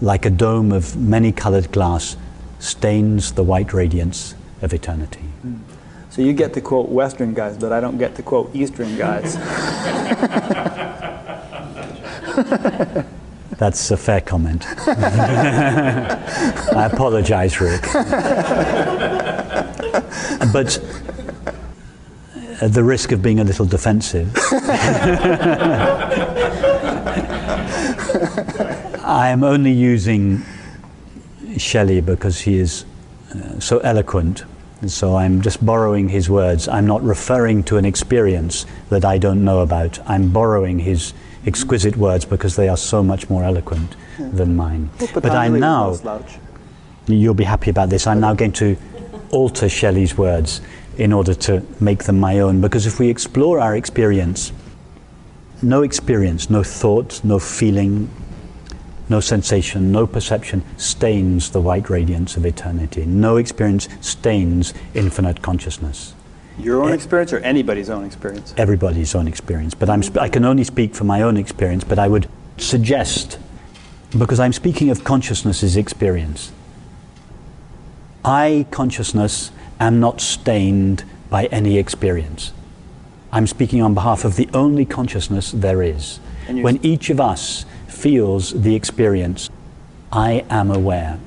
like a dome of many colored glass, stains the white radiance of eternity. Mm. So you get to quote Western guys, but I don't get to quote Eastern guys. That's a fair comment. I apologize, Rick. but at the risk of being a little defensive, I am only using Shelley because he is uh, so eloquent. And so I'm just borrowing his words. I'm not referring to an experience that I don't know about. I'm borrowing his exquisite words because they are so much more eloquent than mine. but Patanjali I'm now, you'll be happy about this, I'm now going to alter Shelley's words in order to make them my own. Because if we explore our experience, no experience, no thought, no feeling, no sensation, no perception stains the white radiance of eternity. No experience stains infinite consciousness. Your own eh, experience or anybody's own experience? Everybody's own experience, but I'm sp- I can only speak for my own experience. But I would suggest, because I'm speaking of consciousness's experience, I, consciousness, am not stained by any experience. I'm speaking on behalf of the only consciousness there is. When each of us feels the experience, I am aware.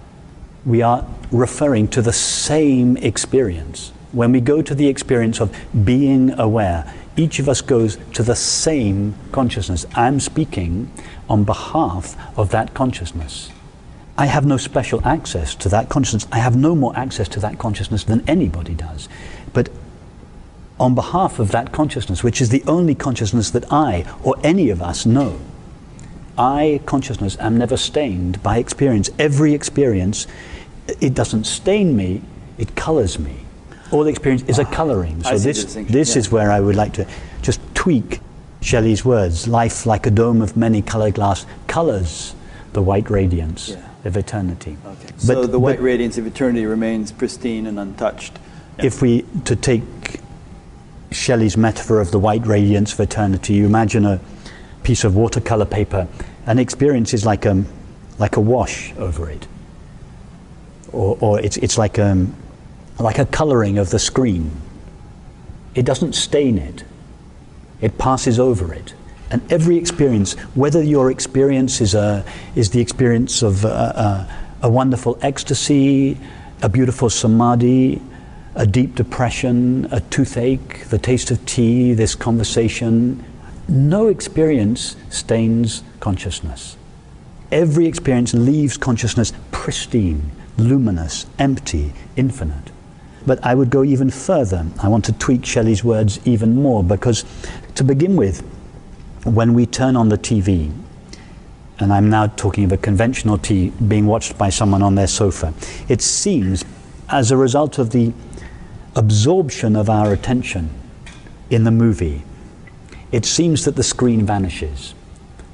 We are referring to the same experience. When we go to the experience of being aware, each of us goes to the same consciousness. I'm speaking on behalf of that consciousness. I have no special access to that consciousness. I have no more access to that consciousness than anybody does. But on behalf of that consciousness, which is the only consciousness that I or any of us know, I, consciousness, am never stained by experience. Every experience, it doesn't stain me, it colors me. All experience is a ah, coloring. So this, this yeah. is where I would like to just tweak Shelley's words. Life, like a dome of many colored glass, colors the white radiance Yeah. of eternity. Okay. But- so the white radiance of eternity remains pristine and untouched. if we to take Shelley's metaphor of the white radiance of eternity, you imagine a piece of watercolor paper, and experience is like a like a wash over it. or, or it's, it's like, um, like a colouring of the screen. It doesn't stain it, it passes over it. And every experience, whether your experience is, a, is the experience of a, a, a wonderful ecstasy, a beautiful samadhi, a deep depression, a toothache, the taste of tea, this conversation, no experience stains consciousness. Every experience leaves consciousness pristine, luminous, empty, infinite. But I would go even further. I want to tweak Shelley's words even more because, to begin with, when we turn on the TV, and I'm now talking of a conventional TV being watched by someone on their sofa, it seems, as a result of the absorption of our attention in the movie, it seems that the screen vanishes.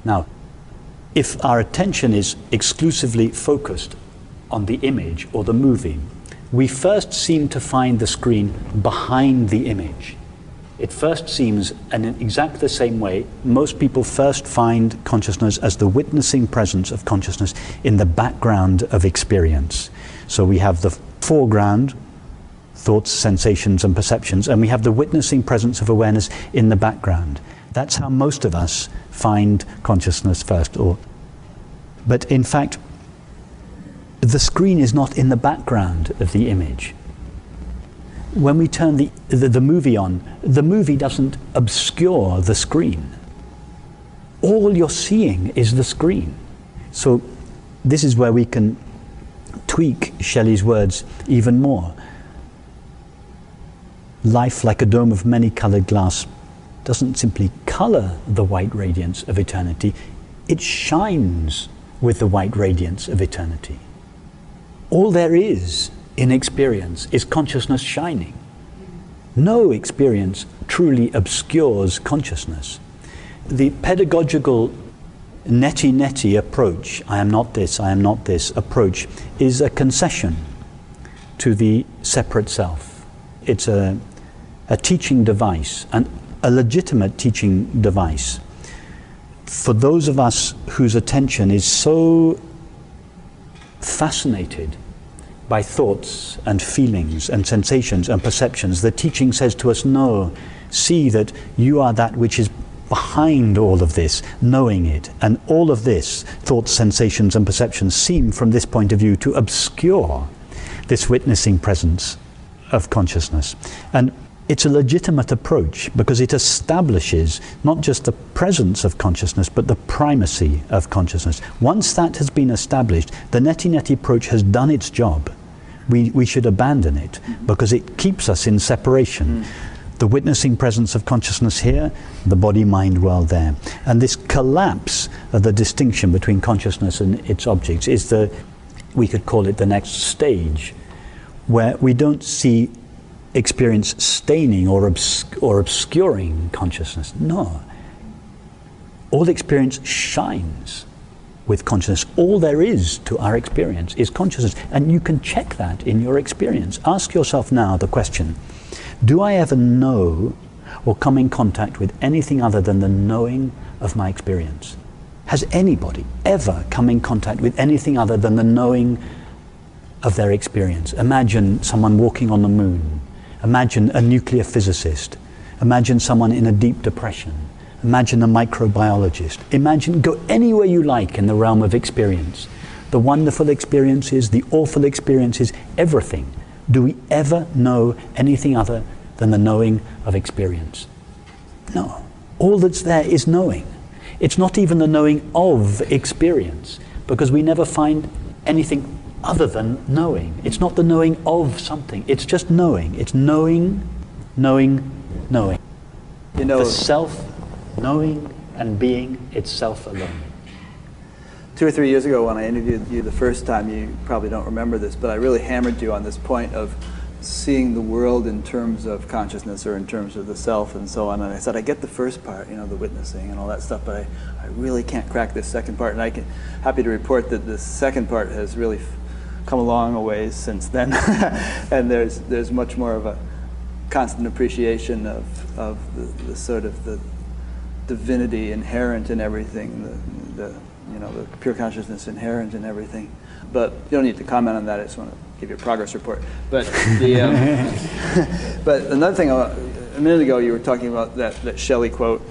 Now, if our attention is exclusively focused on the image or the movie, we first seem to find the screen behind the image. It first seems, and in exactly the same way, most people first find consciousness as the witnessing presence of consciousness in the background of experience. So we have the foreground, thoughts, sensations, and perceptions, and we have the witnessing presence of awareness in the background. That's how most of us find consciousness first. Or, but in fact, the screen is not in the background of the image. When we turn the, the, the movie on, the movie doesn't obscure the screen. All you're seeing is the screen. So this is where we can tweak Shelley's words even more. Life, like a dome of many colored glass, doesn't simply color the white radiance of eternity, it shines with the white radiance of eternity. All there is in experience is consciousness shining. No experience truly obscures consciousness. The pedagogical neti neti approach, I am not this, I am not this approach, is a concession to the separate self. It's a, a teaching device, and a legitimate teaching device. For those of us whose attention is so fascinated by thoughts and feelings and sensations and perceptions, the teaching says to us, No, see that you are that which is behind all of this, knowing it. And all of this, thoughts, sensations, and perceptions, seem from this point of view to obscure this witnessing presence of consciousness. And it's a legitimate approach because it establishes not just the presence of consciousness, but the primacy of consciousness. Once that has been established, the neti neti approach has done its job. We, we should abandon it because it keeps us in separation. Mm. The witnessing presence of consciousness here, the body mind world there. And this collapse of the distinction between consciousness and its objects is the, we could call it the next stage, where we don't see experience staining or, obs- or obscuring consciousness. No. All experience shines with consciousness. All there is to our experience is consciousness. And you can check that in your experience. Ask yourself now the question Do I ever know or come in contact with anything other than the knowing of my experience? Has anybody ever come in contact with anything other than the knowing of their experience? Imagine someone walking on the moon Imagine a nuclear physicist. Imagine someone in a deep depression. Imagine a microbiologist. Imagine, go anywhere you like in the realm of experience. The wonderful experiences, the awful experiences, everything. Do we ever know anything other than the knowing of experience? No. All that's there is knowing. It's not even the knowing of experience, because we never find anything other than knowing. It's not the knowing of something, it's just knowing. It's knowing, knowing, knowing. You know, the self knowing and being itself alone. Two or three years ago, when I interviewed you the first time, you probably don't remember this, but I really hammered you on this point of seeing the world in terms of consciousness or in terms of the self and so on. And I said, I get the first part, you know, the witnessing and all that stuff, but I, I really can't crack this second part. And I can happy to report that the second part has really come a long ways since then, and there's there's much more of a constant appreciation of of the, the sort of the divinity inherent in everything, the, the you know, the pure consciousness inherent in everything. But you don't need to comment on that. I just want to give you a progress report. But the, um, but another thing, uh, a minute ago you were talking about that, that Shelley quote,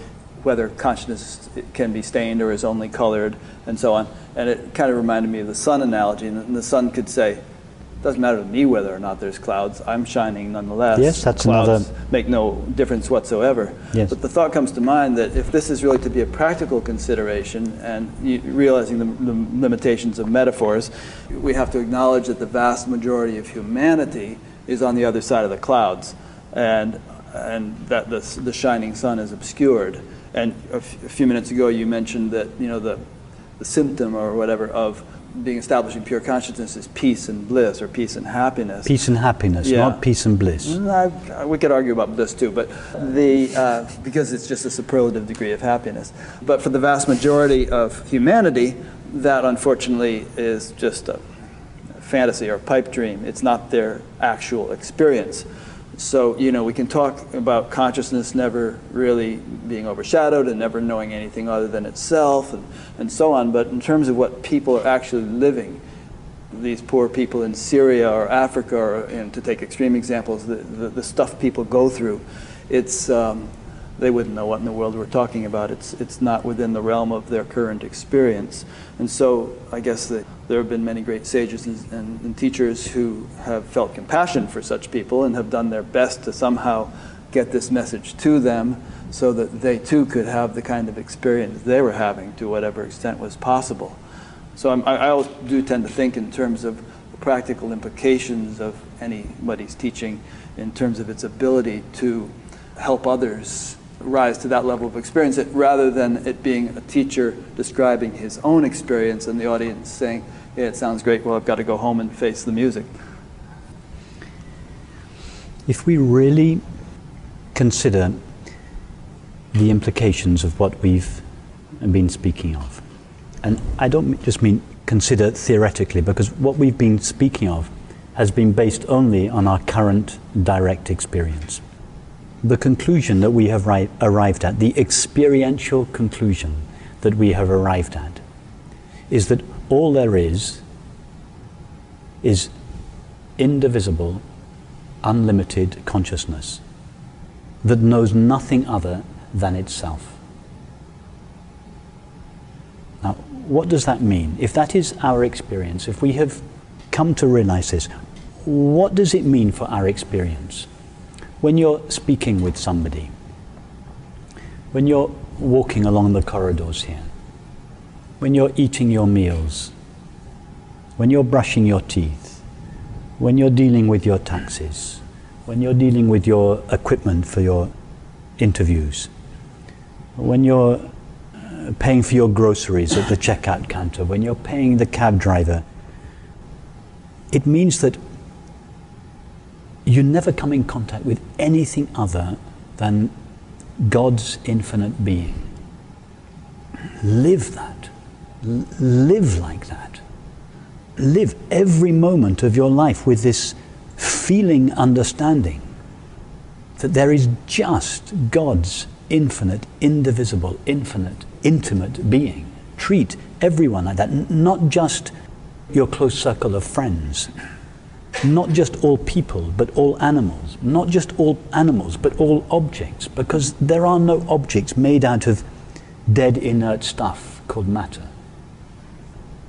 whether consciousness can be stained or is only colored, and so on. And it kind of reminded me of the sun analogy. And the sun could say, it doesn't matter to me whether or not there's clouds. I'm shining nonetheless. Yes, that's clouds another- make no difference whatsoever. Yes. But the thought comes to mind that if this is really to be a practical consideration and you, realizing the, the limitations of metaphors, we have to acknowledge that the vast majority of humanity is on the other side of the clouds, and and that the, the shining sun is obscured. And a f- a few minutes ago, you mentioned that you know the the symptom or whatever of being established in pure consciousness is peace and bliss or peace and happiness. Peace and happiness, Yeah. not peace and bliss. Mm, I, we could argue about bliss too, but the uh, because it's just a superlative degree of happiness. But for the vast majority of humanity, that unfortunately is just a fantasy or pipe dream. It's not their actual experience. So you know we can talk about consciousness never really being overshadowed and never knowing anything other than itself and, and so on. But in terms of what people are actually living, these poor people in Syria or Africa, or and to take extreme examples, the, the, the stuff people go through, it's, um, they wouldn't know what in the world we're talking about. It's, it's not within the realm of their current experience. And so I guess that there have been many great sages and, and, and teachers who have felt compassion for such people and have done their best to somehow get this message to them so that they too could have the kind of experience they were having to whatever extent was possible. So I'm, I always do tend to think in terms of the practical implications of anybody's teaching, in terms of its ability to help others rise to that level of experience, it, rather than it being a teacher describing his own experience and the audience saying, "Yeah, it sounds great. Well, I've got to go home and face the music." If we really consider the implications of what we've been speaking of, and I don't just mean consider theoretically, because what we've been speaking of has been based only on our current direct experience. The conclusion that we have ri- arrived at, the experiential conclusion that we have arrived at, is that all there is is indivisible, unlimited consciousness that knows nothing other than itself. Now, what does that mean? If that is our experience, if we have come to realize this, what does it mean for our experience? When you're speaking with somebody, when you're walking along the corridors here, when you're eating your meals, when you're brushing your teeth, when you're dealing with your taxes, when you're dealing with your equipment for your interviews, when you're uh, paying for your groceries at the checkout counter, when you're paying the cab driver, it means that you never come in contact with anything other than God's infinite being. Live that. L- live like that. Live every moment of your life with this feeling understanding that there is just God's infinite, indivisible, infinite, intimate being. Treat everyone like that, N- not just your close circle of friends, not just all people, but all animals, not just all animals, but all objects, because there are no objects made out of dead inert stuff called matter.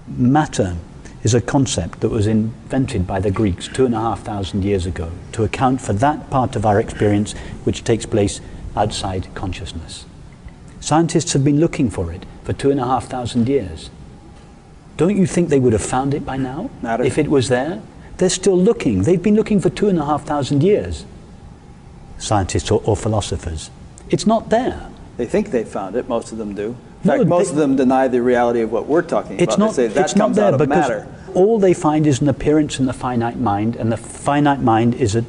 Matter is a concept that was invented by the Greeks two and a half thousand years ago to account for that part of our experience which takes place outside consciousness. Scientists have been looking for it for two and a half thousand years. Don't you think they would have found it by now? If it was there? They're still looking. They've been looking for two and a half thousand years, scientists or, or philosophers. It's not there. They think they found it. Most of them do. In No, fact, most they- of them deny the reality of what we're talking It's about. not, they say that it's not there out of because matter. all they find is an appearance in the finite mind, and the finite mind is a,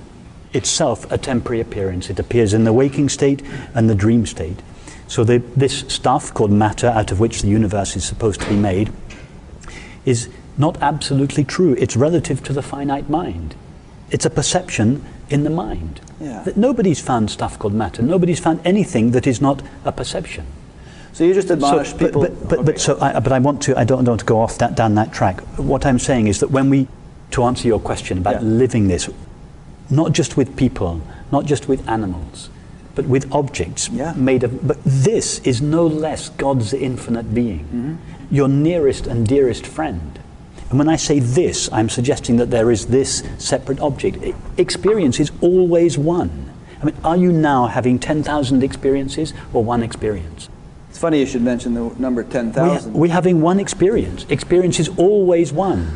itself a temporary appearance. It appears in the waking state and the dream state. So the, this stuff called matter, out of which the universe is supposed to be made, is not absolutely true. It's relative to the finite mind. It's a perception in the mind. Yeah. That nobody's found stuff called matter. Nobody's found anything that is not a perception. So you just admonish so, people. But, but, but, okay. but so I, but I want to. I don't want to go off that, down that track. What I'm saying is that when we, to answer your question about Yeah. living this, not just with people, not just with animals, but with objects Yeah. made of. But this is no less God's infinite being, Mm-hmm. your nearest and dearest friend. And when I say this, I'm suggesting that there is this separate object. Experience is always one. I mean, are you now having 10,000 experiences or one experience? it's funny you should mention the number We- 10,000. We're having one experience. Experience is always one.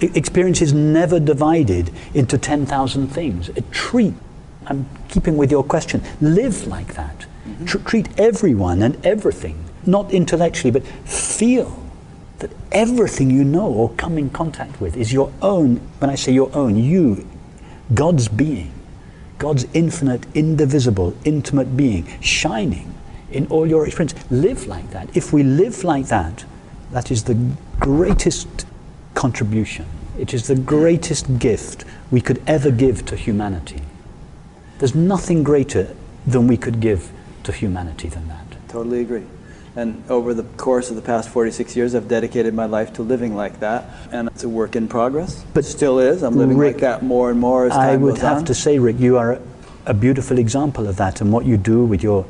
E- Experience is never divided into 10,000 things. A treat, I'm keeping with your question, live like that. Mm-hmm. Tr- treat everyone and everything, not intellectually, but feel that everything you know or come in contact with is your own. When I say your own, you, God's being, God's infinite, indivisible, intimate being, shining in all your experience. Live like that. If we live like that, that is the greatest contribution. It is the greatest gift we could ever give to humanity. There's nothing greater than we could give to humanity than that. Totally agree. And over the course of the past 46 years, I've dedicated my life to living like that. And it's a work in progress. But still is. I'm living Rick, like that more and more as time I would goes have on. to say, Rick, you are a, a beautiful example of that, and what you do with your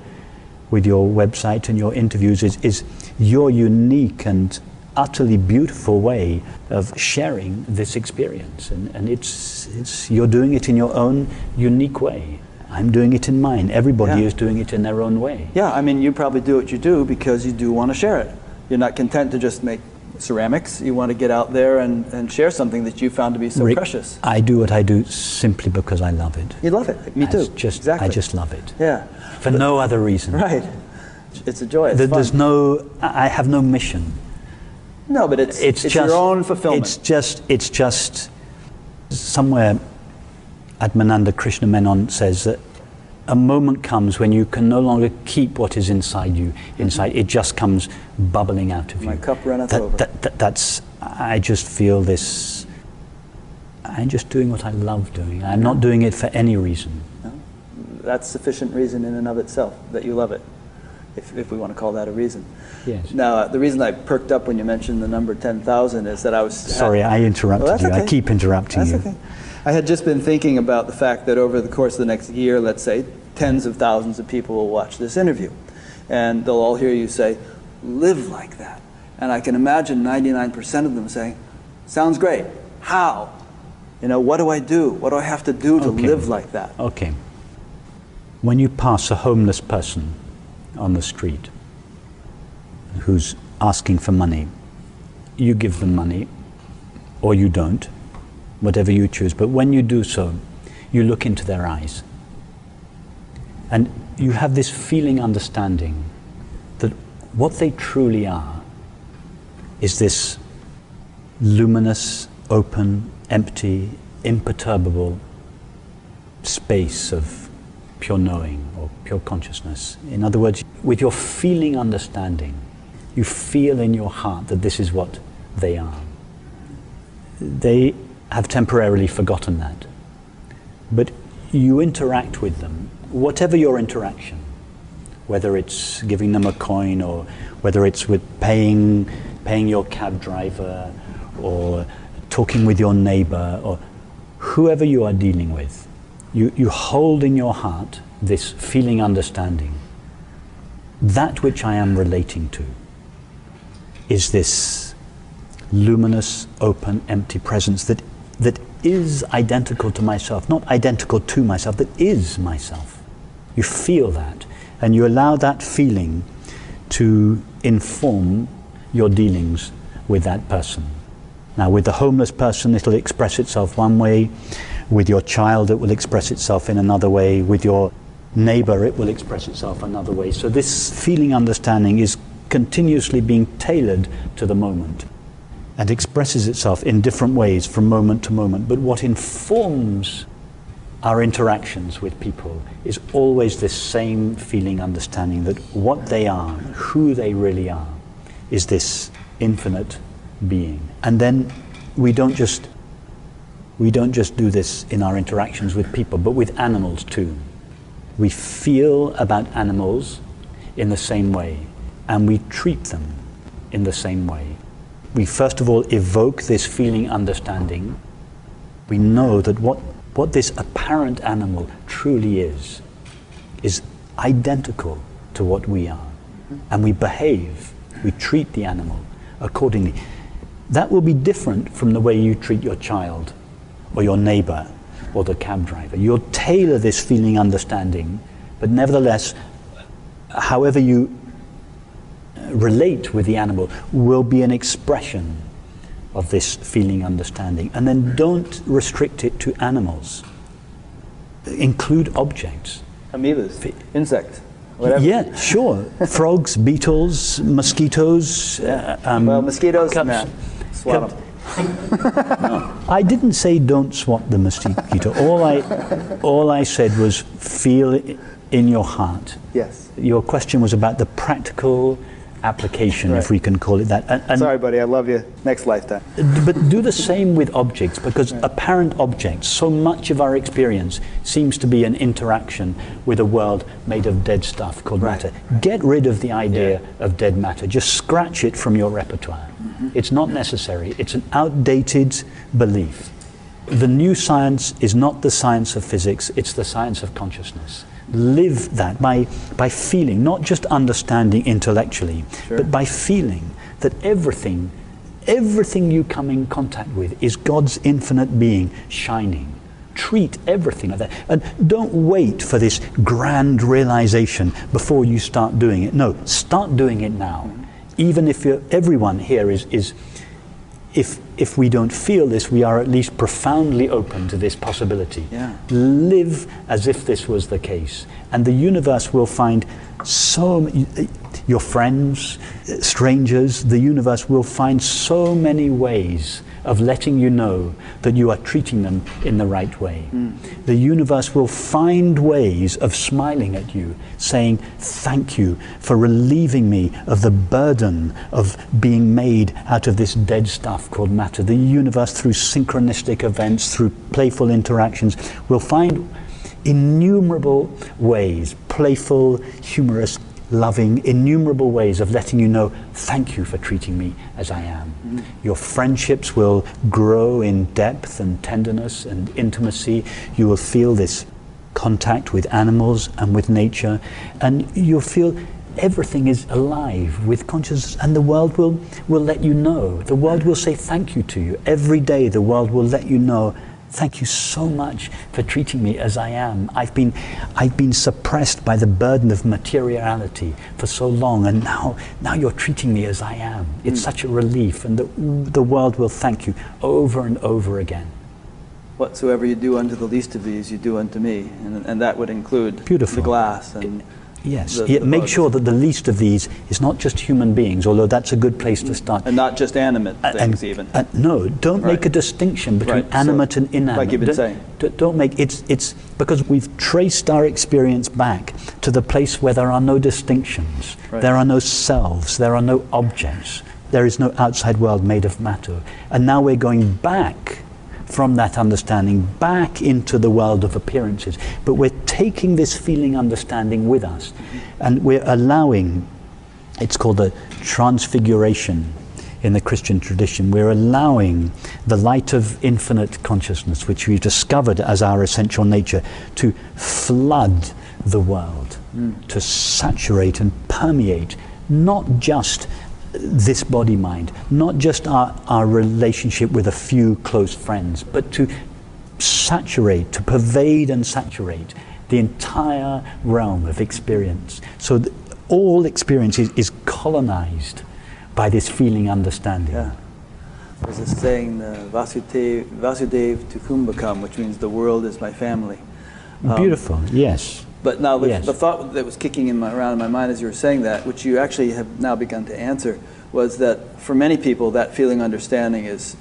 with your website and your interviews is, is your unique and utterly beautiful way of sharing this experience, and, and it's, it's you're doing it in your own unique way. I'm doing it in mine. Everybody Yeah. is doing it in their own way. Yeah, I mean, you probably do what you do because you do want to share it. You're not content to just make ceramics. You want to get out there and, and share something that you found to be so Rick, precious. I do what I do simply because I love it. You love it. Me too. Just, exactly. I just love it. Yeah. For no other reason. Right. It's a joy. It's There-. There's no, I I have no mission. no, but it's, It's, it's, just your own fulfillment. It's just, it's just somewhere. Atmananda Krishna Menon says that a moment comes when you can no longer keep what is inside you inside. It just comes bubbling out of you. My cup runneth That- over. that- that- that's. I just feel this. I'm just doing what I love doing. I'm not doing it for any reason. No. That's sufficient reason in and of itself that you love it, if, if we want to call that a reason. Yes. Now, uh, the reason I perked up when you mentioned the number 10,000 is that I was. Sorry, I interrupted Well, you. I keep interrupting That's you. okay. I had just been thinking about the fact that over the course of the next year, let's say, tens of thousands of people will watch this interview. And they'll all hear you say, live like that. And I can imagine 99% of them saying, sounds great. How? You know, what do I do? What do I have to do to Okay. live like that? Okay. When you pass a homeless person on the street who's asking for money, you give them money or you don't, whatever you choose. But when you do so, you look into their eyes. And you have this feeling understanding that what they truly are is this luminous, open, empty, imperturbable space of pure knowing or pure consciousness. In other words, with your feeling understanding, you feel in your heart that this is what they are. They have temporarily forgotten that. But you interact with them, whatever your interaction, whether it's giving them a coin or whether it's with paying, paying your cab driver or talking with your neighbor or whoever you are dealing with, you, you hold in your heart this feeling understanding. That which I am relating to is this luminous, open, empty presence that, that is identical to myself, not identical to myself, that is myself. You feel that, and you allow that feeling to inform your dealings with that person. Now, with the homeless person, it'll express itself one way. With your child, it will express itself in another way. With your neighbor, it will express itself another way. So, this feeling understanding is continuously being tailored to the moment and expresses itself in different ways from moment to moment. But what informs our interactions with people is always this same feeling understanding that what they are, who they really are, is this infinite being. And then we don't just we don't just do this in our interactions with people, but with animals too. We feel about animals in the same way. and we treat them in the same way. We first of all evoke this feeling understanding. We know that what, what this apparent animal truly is, is identical to what we are. And we behave, we treat the animal accordingly. That will be different from the way you treat your child or your neighbor or the cab driver. You'll tailor this feeling understanding, but nevertheless, however you relate with the animal will be an expression of this feeling understanding. And then don't restrict it to animals. Include objects. Amoebas, insects, whatever. Yeah, sure. Frogs, beetles, mosquitoes. Uh, um, Well, mosquitoes, cups- nah, swat cup- 'em. I didn't say don't swat the mosquito. All I, all I said was feel it in your heart. Yes. Your question was about the practical application, Right. if we can call it that. And, and Sorry, buddy, I love you. Next lifetime. But do the same with objects because apparent objects, so much of our experience seems to be an interaction with a world made of dead stuff called Right. matter. Get rid of the idea of dead matter. Just scratch it from your repertoire. Mm-hmm. It's not necessary, it's an outdated belief. The new science is not the science of physics, it's the science of consciousness. Live that by, by feeling, not just understanding intellectually, Sure. but by feeling that everything, everything you come in contact with is God's infinite being shining. Treat everything like that. And don't wait for this grand realization before you start doing it. No, start doing it now. Mm-hmm. Even if you're, everyone here is, is if, if we don't feel this, we are at least profoundly open to this possibility. Yeah. Live as if this was the case. And the universe will find so your friends, uh, strangers, the universe will find so many ways of letting you know that you are treating them in the right way. Hmm. The universe will find ways of smiling at you, saying, Thank you for relieving me of the burden of being made out of this dead stuff called matter. The universe, through synchronistic events, through playful interactions, will find innumerable ways, playful, humorous, loving, innumerable ways of letting you know, thank you for treating me as I am. Mm. Your friendships will grow in depth and tenderness and intimacy. You will feel this contact with animals and with nature, and you'll feel everything is alive with consciousness, and the world will, will let you know. The world will say thank you to you. Every day, the world will let you know. Thank you so much for treating me as I am. I've been, I've been suppressed by the burden of materiality for so long, and now, now you're treating me as I am. It's hmm. such a relief, and the, the world will thank you over and over again. Whatsoever you do unto the least of these, you do unto me. And, and that would include Beautiful. the glass and Yes, the- the make sure that the least of these is not just human beings, although that's a good place to mm-hmm. start. And not just animate things, and- even. and no, don't make a distinction between Right, so, animate and inanimate. like you've been Don't- saying. Don't make it's it's because we've traced our experience back to the place where there are no distinctions, Right. there are no selves, there are no objects, there is no outside world made of matter, and now we're going back from that understanding back into the world of appearances. But we're taking this feeling understanding with us, and we're allowing it's called the transfiguration in the Christian tradition. We're allowing the light of infinite consciousness, which we've discovered as our essential nature, to flood the world, hmm. to saturate and permeate not just this body mind, not just our, our relationship with a few close friends, but to saturate, to pervade and saturate the entire realm of experience. So all experience is, is colonized by this feeling understanding. Yeah. There's a saying, uh, Vasudev, Vasudev which means the world is my family. Um, Beautiful, yes. But now the, Yes. the thought that was kicking in my, around in my mind as you were saying that, which you actually have now begun to answer, was that for many people that feeling understanding is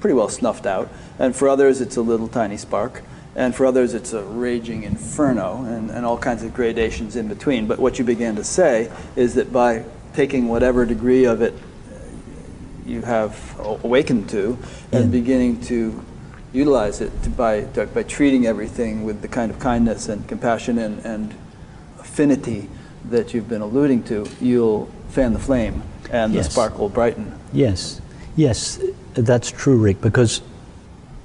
pretty well snuffed out, and for others it's a little tiny spark, and for others it's a raging inferno, and, and all kinds of gradations in between. But what you began to say is that by taking whatever degree of it you have awakened to, and Yeah. beginning to utilize it to, by, to- by treating everything with the kind of kindness and compassion and, and affinity that you've been alluding to, you'll fan the flame and Yes. the spark will brighten. Yes, yes, that's true, Rick, because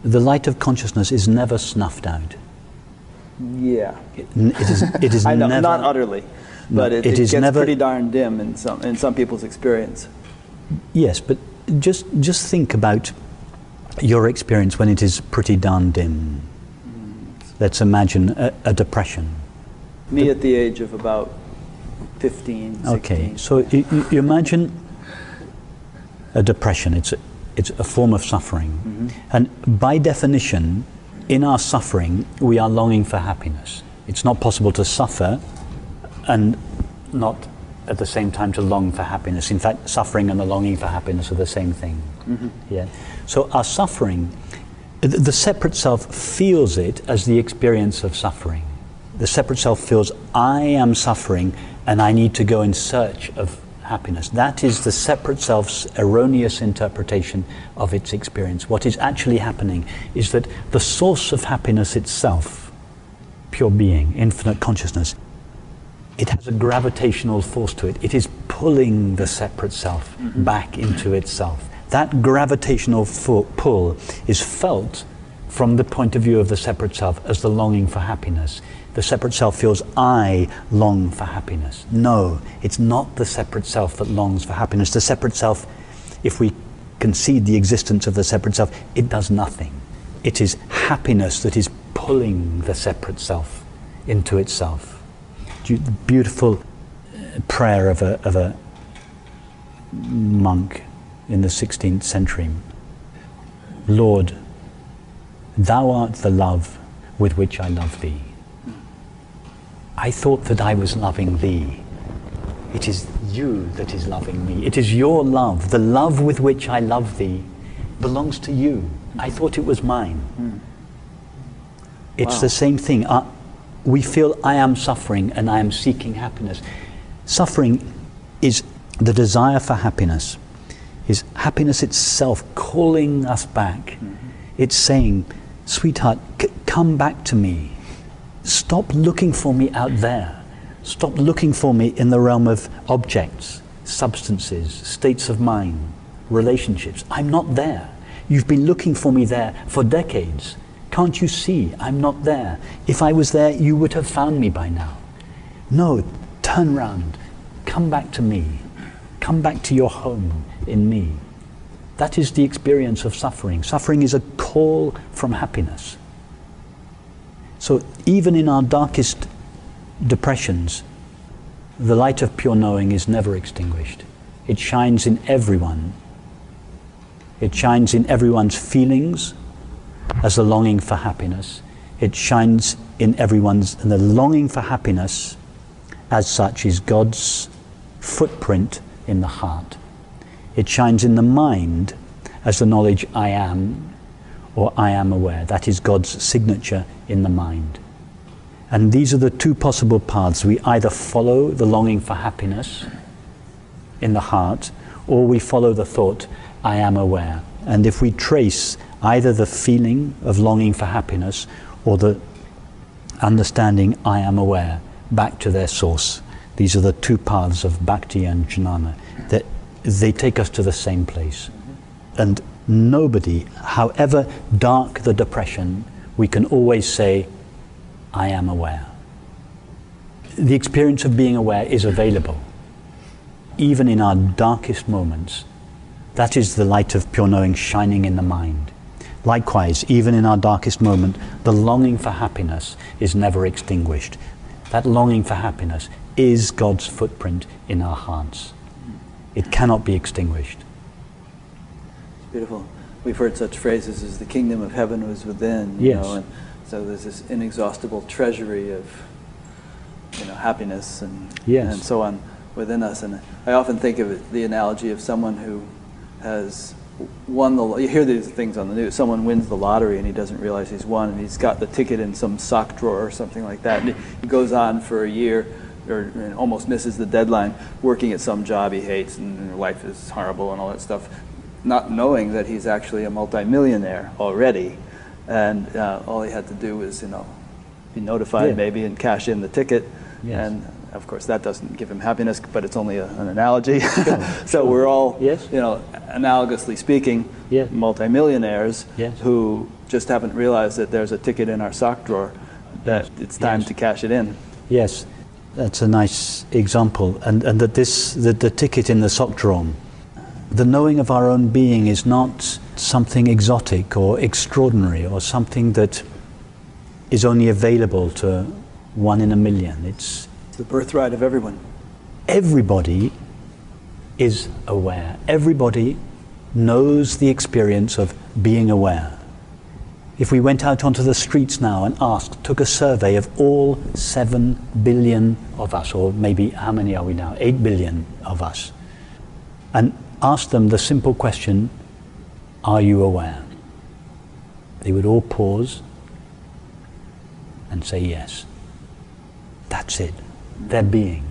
the light of consciousness is never snuffed out. Yeah. It, it is, it is I know, never. not utterly, but No, it, it gets never- pretty darn dim in some, in some people's experience. Yes, but just just think about your experience when it is pretty darn dim. Let's imagine a, a depression. Me at the age of about 15, 16. Okay, so you, you- imagine a depression. It's a, it's a form of suffering, mm-hmm. and by definition, in our suffering, we are longing for happiness. It's not possible to suffer and not at the same time to long for happiness. In fact, suffering and the longing for happiness are the same thing. Mm-hmm. Yeah. So our suffering, the separate self feels it as the experience of suffering. The separate self feels, I am suffering and I need to go in search of happiness. That is the separate self's erroneous interpretation of its experience. What is actually happening is that the source of happiness itself, pure being, infinite consciousness, it has a gravitational force to it. It is pulling the separate self mm-hmm. back into itself. That gravitational pull is felt from the point of view of the separate self as the longing for happiness. The separate self feels, I long for happiness. No, it's not the separate self that longs for happiness. The separate self, if we concede the existence of the separate self, it does nothing. It is happiness that is pulling the separate self into itself du- beautiful uh, prayer of a, of a monk in the 16th century. Lord, thou art the love with which I love thee. I thought that I was loving thee. It is you that is loving me. It is your love. The love with which I love thee belongs to you. I thought it was mine. It's Wow. the same thing. Uh, we feel I am suffering and I am seeking happiness. Suffering is the desire for happiness, is happiness itself calling us back. Mm-hmm. It's saying, sweetheart, c- come back to me. Stop looking for me out there. Stop looking for me in the realm of objects, substances, states of mind, relationships. I'm not there. You've been looking for me there for decades. Can't you see I'm not there? If I was there, you would have found me by now. No, turn round. Come back to me. Come back to your home in me. That is the experience of suffering. Suffering is a call from happiness. So even in our darkest depressions, the light of pure knowing is never extinguished. It shines in everyone. It shines in everyone's feelings as the longing for happiness. It shines in everyone's, and the longing for happiness as such is God's footprint in the heart. It shines in the mind as the knowledge I am or I am aware. That is God's signature in the mind. And these are the two possible paths. We either follow the longing for happiness in the heart, or we follow the thought, I am aware. And if we trace either the feeling of longing for happiness or the understanding, I am aware, back to their source, these are the two paths of bhakti and jnana. That they take us to the same place. And nobody, however dark the depression, we can always say, I am aware. The experience of being aware is available, even in our darkest moments. That is the light of pure knowing shining in the mind. Likewise, even in our darkest moment, the longing for happiness is never extinguished. That longing for happiness is God's footprint in our hearts. It cannot be extinguished. It's beautiful. We've heard such phrases as the kingdom of heaven was within, you Yes. know, and so there's this inexhaustible treasury of, you know, happiness and Yes. and so on within us. And I often think of it, the analogy of someone who has won the. You hear these things on the news. Someone wins the lottery and he doesn't realize he's won, and he's got the ticket in some sock drawer or something like that. And he goes on for a year. Or almost misses the deadline, working at some job he hates, and life is horrible and all that stuff not knowing that he's actually a multimillionaire already, and uh, all he had to do was, you know, be notified Yeah. maybe and cash in the ticket, Yes. and of course, that doesn't give him happiness, but it's only a, an analogy. so we're all, Yes. you know, analogously speaking, Yeah. multimillionaires Yes. who just haven't realized that there's a ticket in our sock drawer that it's time to cash it in. Yes, that's a nice example. And, and that this, the, the ticket in the sock the knowing of our own being is not something exotic or extraordinary or something that is only available to one in a million. It's It's the birthright of everyone. everybody is aware. Everybody knows the experience of being aware. If we went out onto the streets now and asked, took a survey of all 7 billion of us, or maybe how many are we now? 8 billion of us, and asked them the simple question, Are you aware? They would all pause and say yes. That's it. Their being.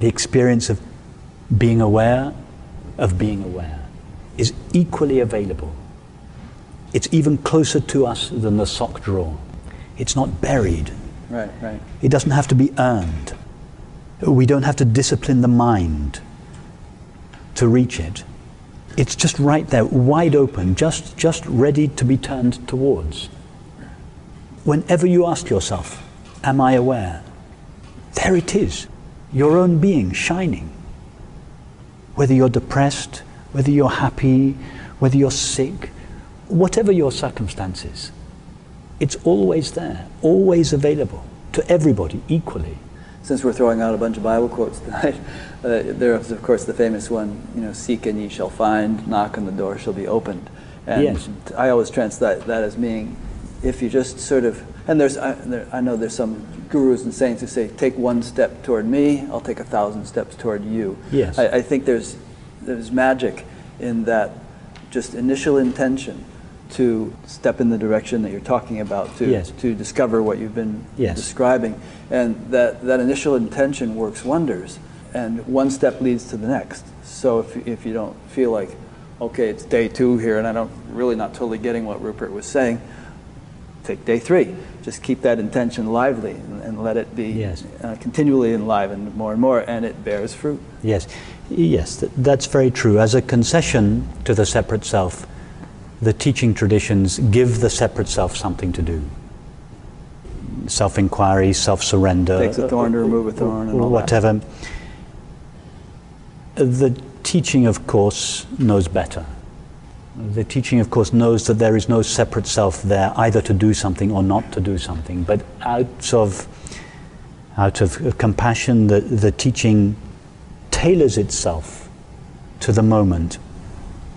The experience of being aware of being aware is equally available. It's even closer to us than the sock drawer. It's not buried. Right, right. It doesn't have to be earned. We don't have to discipline the mind to reach it. It's just right there, wide open, just, just ready to be turned towards. Whenever you ask yourself, Am I aware? There it is, your own being shining. Whether you're depressed, whether you're happy, whether you're sick, whatever your circumstances, it's always there, always available to everybody equally. Since we're throwing out a bunch of Bible quotes tonight, uh, there is, of course, the famous one, you know, seek and ye shall find, knock and the door shall be opened. And Yes. I always translate that as meaning if you just sort of, and there's, I, there, I know there's some gurus and saints who say, take one step toward me, I'll take a thousand steps toward you. Yes. I, I think there's, there's magic in that just initial intention to step in the direction that you're talking about, to, Yes. to discover what you've been Yes. describing. And that, that initial intention works wonders. And one step leads to the next. So if, if you don't feel like, okay, it's day two here and I don't really not totally getting what Rupert was saying, take day three. Just keep that intention lively and, and let it be Yes. uh, continually enlivened more and more, and it bears fruit. Yes, yes, th- that's very true. As a concession to the separate self, the teaching traditions give the separate self something to do. Self inquiry, self surrender. Takes a thorn to remove a thorn and all that. Whatever. The teaching, of course, knows better. The teaching, of course, knows that there is no separate self there, either to do something or not to do something. But out of, out of compassion, the, the teaching tailors itself to the moment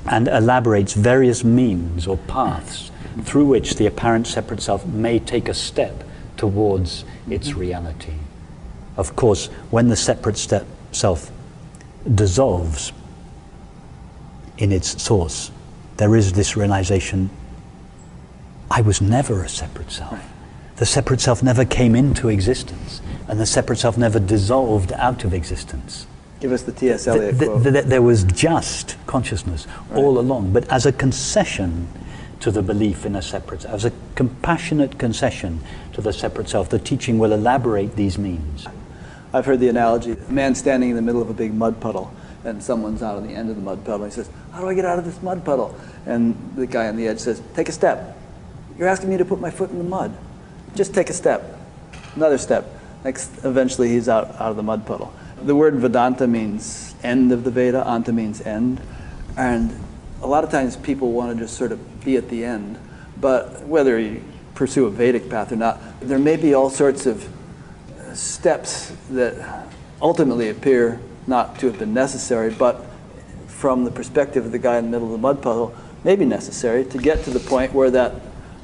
and elaborates various means or paths through which the apparent separate self may take a step towards its reality. Of course, when the separate step self dissolves in its source, there is this realization I was never a separate self. The separate self never came into existence, and the separate self never dissolved out of existence. Give us the T.S. Eliot Th- quote. th- th- there was just consciousness all along, but as a concession to the belief in a separate, as a compassionate concession to the separate self, the teaching will elaborate these means. I've heard the analogy a man standing in the middle of a big mud puddle, and someone's out on the end of the mud puddle. He says, How do I get out of this mud puddle? And the guy on the edge says, Take a step. You're asking me to put my foot in the mud. Just take a step. Another step. Next, eventually, he's out, out of the mud puddle. The word Vedanta means end of the Veda, Anta means end. And a lot of times people want to just sort of be at the end. But whether you pursue a Vedic path or not, there may be all sorts of uh, steps that ultimately appear not to have been necessary, but from the perspective of the guy in the middle of the mud puddle, may be necessary to get to the point where that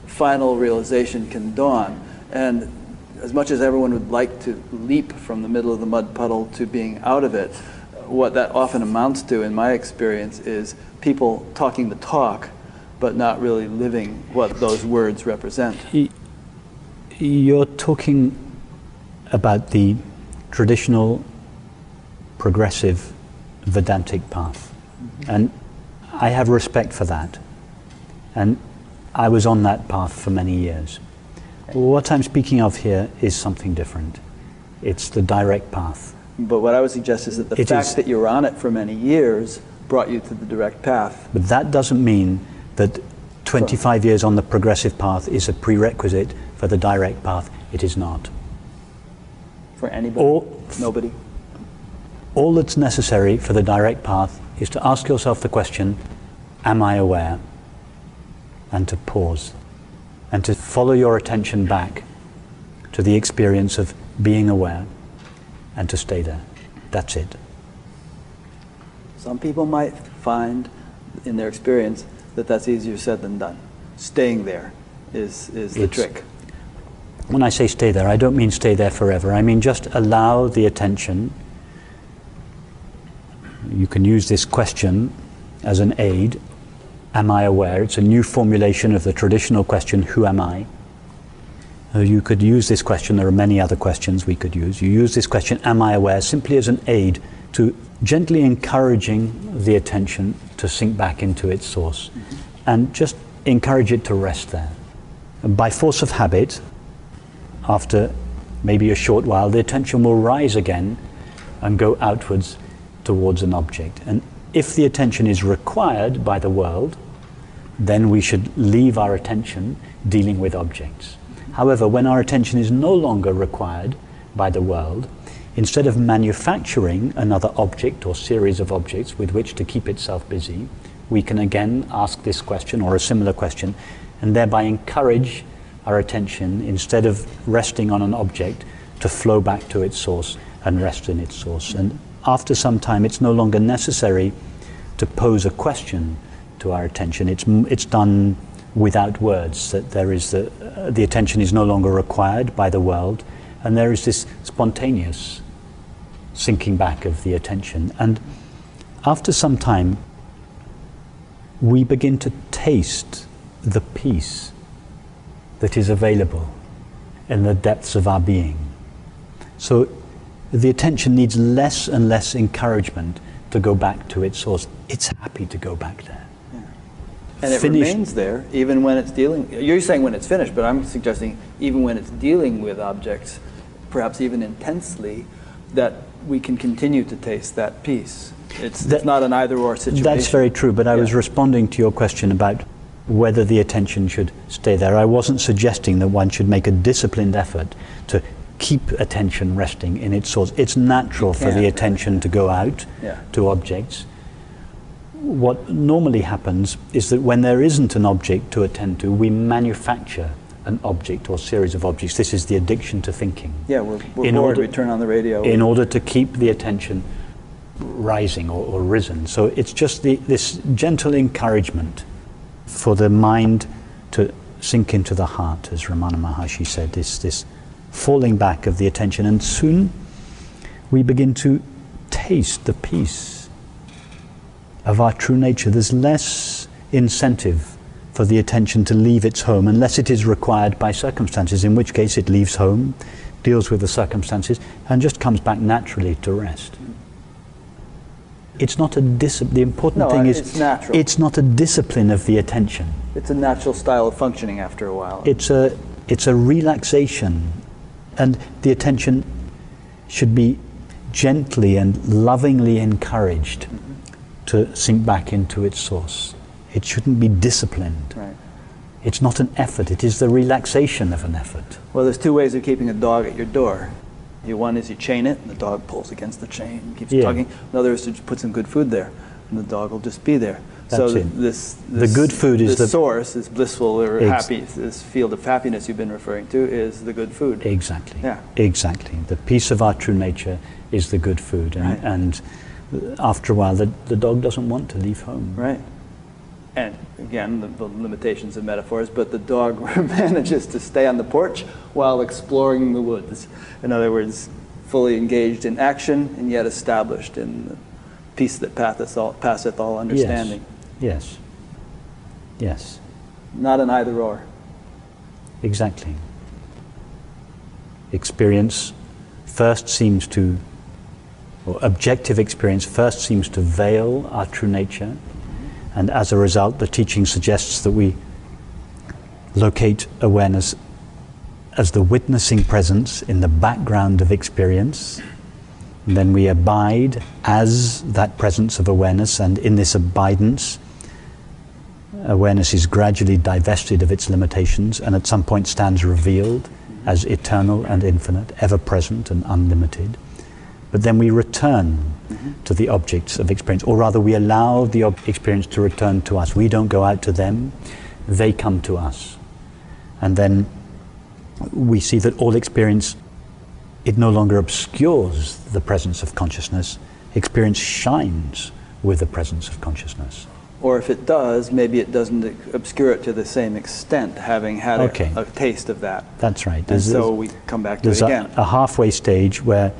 final realization can dawn. And as much as everyone would like to leap from the middle of the mud puddle to being out of it, what that often amounts to, in my experience, is people talking the talk, but not really living what those words represent. You're talking about the traditional progressive Vedantic path. Mm-hmm. And I have respect for that. And I was on that path for many years. What I'm speaking of here is something different. It's the direct path. But what I would suggest is that the It fact is- that you were on it for many years brought you to the direct path. But that doesn't mean that 25 years on the progressive path is a prerequisite for the direct path. It is not. For anybody? All, Nobody? all that's necessary for the direct path is to ask yourself the question Am I aware? And to pause and to follow your attention back to the experience of being aware and to stay there. That's it. Some people might find in their experience that that's easier said than done. Staying there is, is the It's- trick. When I say stay there, I don't mean stay there forever. I mean just allow the attention. You can use this question as an aid. Am I aware? It's a new formulation of the traditional question, Who am I? Uh, you could use this question, there are many other questions we could use. You use this question, Am I aware? simply as an aid to gently encouraging the attention to sink back into its source and just encourage it to rest there. And by force of habit, after maybe a short while, the attention will rise again and go outwards towards an object. And if the attention is required by the world, then we should leave our attention dealing with objects. However, when our attention is no longer required by the world, instead of manufacturing another object or series of objects with which to keep itself busy, we can again ask this question or a similar question and thereby encourage our attention, instead of resting on an object, to flow back to its source and rest in its source. And after some time, it's no longer necessary to pose a question to our attention. It's, it's done without words, that there is the, uh, the attention is no longer required by the world, and there is this spontaneous sinking back of the attention. And after some time, we begin to taste the peace that is available in the depths of our being. So the attention needs less and less encouragement to go back to its source. It's happy to go back there. And it Finished- remains there even when it's dealing. You're saying when it's finished, but I'm suggesting even when it's dealing with objects, perhaps even intensely, that we can continue to taste that peace. It's, That- it's not an either or situation. That's very true, but I was responding to your question about whether the attention should stay there. I wasn't suggesting that one should make a disciplined effort to keep attention resting in its source. It's natural for the attention to go out Yeah. to objects. What normally happens is that when there isn't an object to attend to, we manufacture an object or series of objects. This is the addiction to thinking. Yeah, we're, we're In bored. order- we turn on the radio. in order to keep the attention rising or, or risen. So it's just the, this gentle encouragement for the mind to sink into the heart, as Ramana Maharshi said, this, this falling back of the attention. And soon we begin to taste the peace of our true nature. There's less incentive for the attention to leave its home unless it is required by circumstances, in which case it leaves home, deals with the circumstances, and just comes back naturally to rest. It's not a discipline. The important No, thing is it's natural. it's not a discipline of the attention. It's a natural style of functioning after a while. It's a it's a relaxation, and the attention should be gently and lovingly encouraged mm-hmm. To sink back into its source. It shouldn't be disciplined. right. It's not an effort. It is the relaxation of an effort. Well, there's two ways of keeping a dog at your door. You, one is you chain it, and the dog pulls against the chain, and keeps Yeah. tugging. Another is to put some good food there, and the dog will just be there. so That's th- it. this, The good food is the- source, this blissful or Ex- happy, this field of happiness you've been referring to, is the good food. Exactly. Yeah. Exactly. The peace of our true nature is the good food, and, Right. and after a while, the, the dog doesn't want to leave home. Right. And again, the, the limitations of metaphors, but the dog manages to stay on the porch while exploring the woods. In other words, fully engaged in action and yet established in the peace that passeth all, passeth all understanding. Yes. Yes. Not an either or. Exactly. Experience first seems to, or objective experience first seems to veil our true nature, and as a result, the teaching suggests that we locate awareness as the witnessing presence in the background of experience. then we abide as that presence of awareness, and in this abidance, awareness is gradually divested of its limitations and at some point stands revealed as eternal and infinite, ever present and unlimited. But then we return mm-hmm. to the objects of experience, or rather, we allow the ob- experience to return to us. We don't go out to them, they come to us. And then we see that all experience, it no longer obscures the presence of consciousness, experience shines with the presence of consciousness. Or if it does, maybe it doesn't obscure it to the same extent, having had okay. a, a, taste of that. That's right. There's, and so we come back to it again. A, a halfway stage where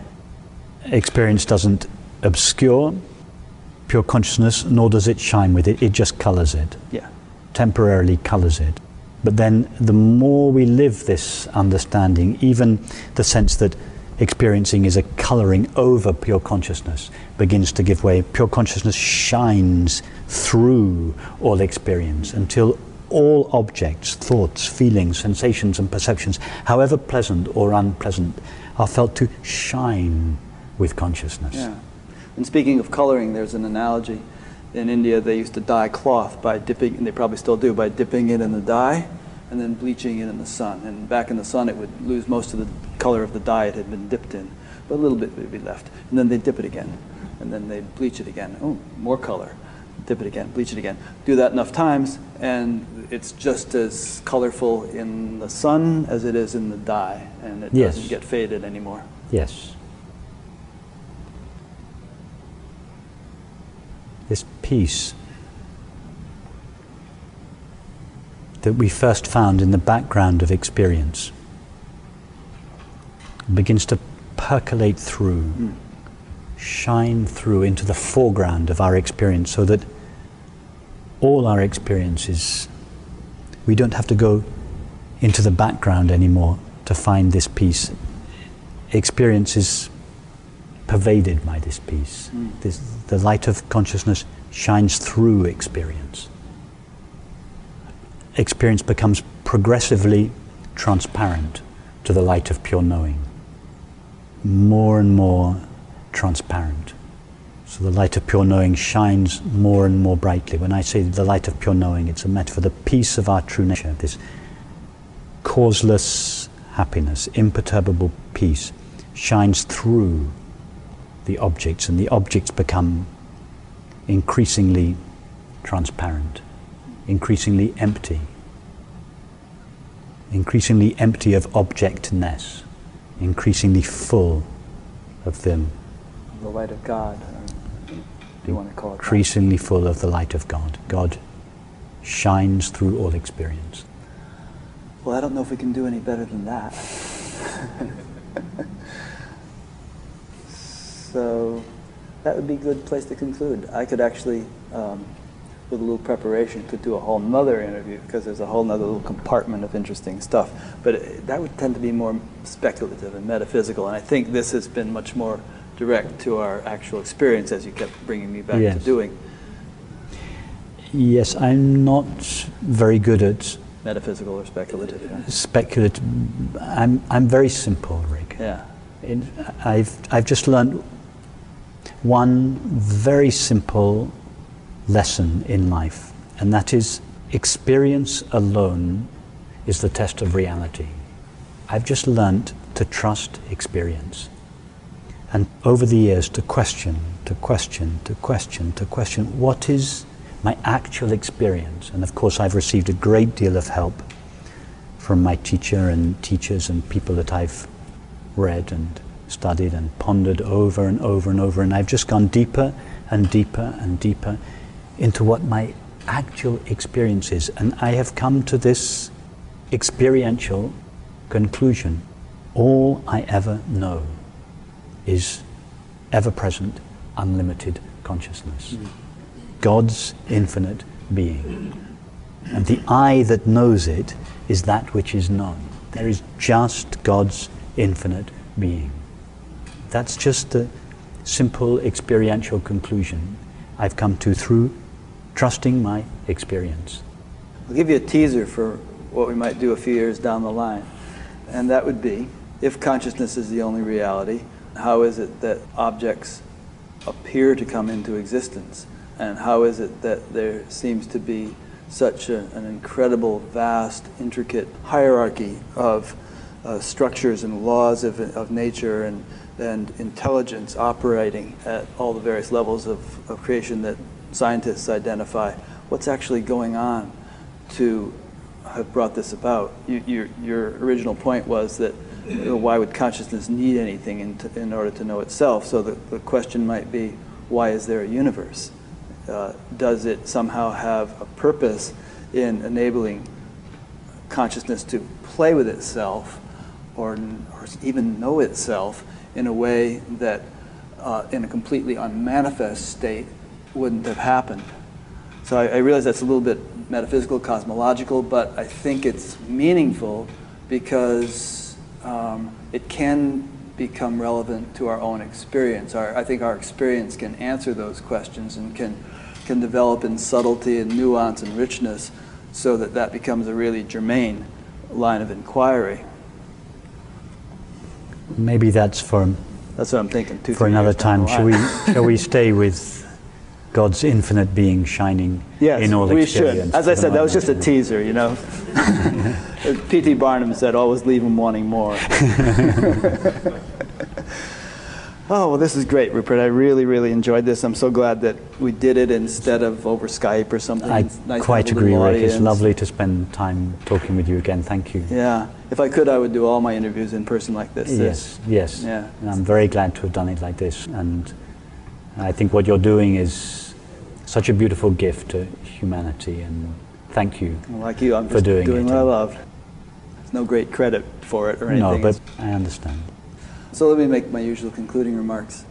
experience doesn't obscure pure consciousness, nor does it shine with it. It just colors it. Yeah. Temporarily colors it. But then the more we live this understanding, even the sense that experiencing is a coloring over pure consciousness begins to give way. Pure consciousness shines through all experience until all objects, thoughts, feelings, sensations, and perceptions, however pleasant or unpleasant, are felt to shine with consciousness. Yeah. And speaking of coloring, there's an analogy. In India, they used to dye cloth by dipping, and they probably still do, by dipping it in the dye and then bleaching it in the sun. And back in the sun, it would lose most of the color of the dye it had been dipped in, but a little bit would be left. And then they dip it again, and then they bleach it again. Oh, more color. Dip it again, bleach it again. Do that enough times, and it's just as colorful in the sun as it is in the dye, and it yes. doesn't get faded anymore. Yes. This peace that we first found in the background of experience begins to percolate through, mm. shine through into the foreground of our experience so that all our experiences, we don't have to go into the background anymore to find this peace. Experience is pervaded by this peace. Mm. This, the light of consciousness shines through experience experience becomes progressively transparent to the light of pure knowing. More and more transparent. So the light of pure knowing shines more and more brightly. When I say the light of pure knowing, it's a metaphor, the peace of our true nature, this causeless happiness, imperturbable peace, shines through the objects, and the objects become increasingly transparent increasingly empty, increasingly empty of objectness, increasingly full of them. The light of God, do you want to call it Increasingly that? full of the light of God. God shines through all experience. Well, I don't know if we can do any better than that. so that would be a good place to conclude. I could actually um, with a little preparation, could do a whole nother interview because there's a whole nother little compartment of interesting stuff. But it, that would tend to be more speculative and metaphysical. And I think this has been much more direct to our actual experience as you kept bringing me back yes. to doing. Yes, I'm not very good at metaphysical or speculative. Yeah. Speculative. I'm I'm very simple, Rick. Yeah. In, I've I've just learned one very simple lesson in life, and that is experience alone is the test of reality. I've just learnt to trust experience. And over the years, to question, to question, to question, to question what is my actual experience. And of course, I've received a great deal of help from my teacher and teachers and people that I've read and studied and pondered over and over and over. And I've just gone deeper and deeper and deeper into what my actual experience is. And I have come to this experiential conclusion. All I ever know is ever present, unlimited consciousness. God's infinite being. And the I that knows it is that which is known. There is just God's infinite being. That's just the simple experiential conclusion I've come to through trusting my experience. I'll give you a teaser for what we might do a few years down the line. And that would be if consciousness is the only reality, how is it that objects appear to come into existence? And how is it that there seems to be such a, an incredible, vast, intricate hierarchy of uh, structures and laws of, of nature and, and intelligence operating at all the various levels of, of creation that scientists identify? What's actually going on to have brought this about? You, your, your original point was that you know, why would consciousness need anything in, in order to know itself? So the, the question might be, why is there a universe? Uh, does it somehow have a purpose in enabling consciousness to play with itself or, or even know itself in a way that uh, in a completely unmanifest state wouldn't have happened? So I, I realize that's a little bit metaphysical, cosmological, but I think it's meaningful because um, it can become relevant to our own experience. Our, I think our experience can answer those questions and can, can develop in subtlety and nuance and richness so that that becomes a really germane line of inquiry. Maybe that's for That's what I'm thinking. Two, for another time. Shall we shall we stay with God's infinite being shining Yes, in all we experience? should. As I said, that was just a teaser, you know. P.T. Barnum said, always leave them wanting more. oh, well, this is great, Rupert. I really, really enjoyed this. I'm so glad that we did it instead of over Skype or something. I nice quite agree, Rick. It's lovely to spend time talking with you again. Thank you. Yeah. If I could, I would do all my interviews in person like this. Yes, yes. Yeah. And I'm very glad to have done it like this. And I think what you're doing is such a beautiful gift to humanity. And thank you. Like you, I'm For just doing doing it. what I love. There's no great credit for it or anything. No, but I understand. So let me make my usual concluding remarks.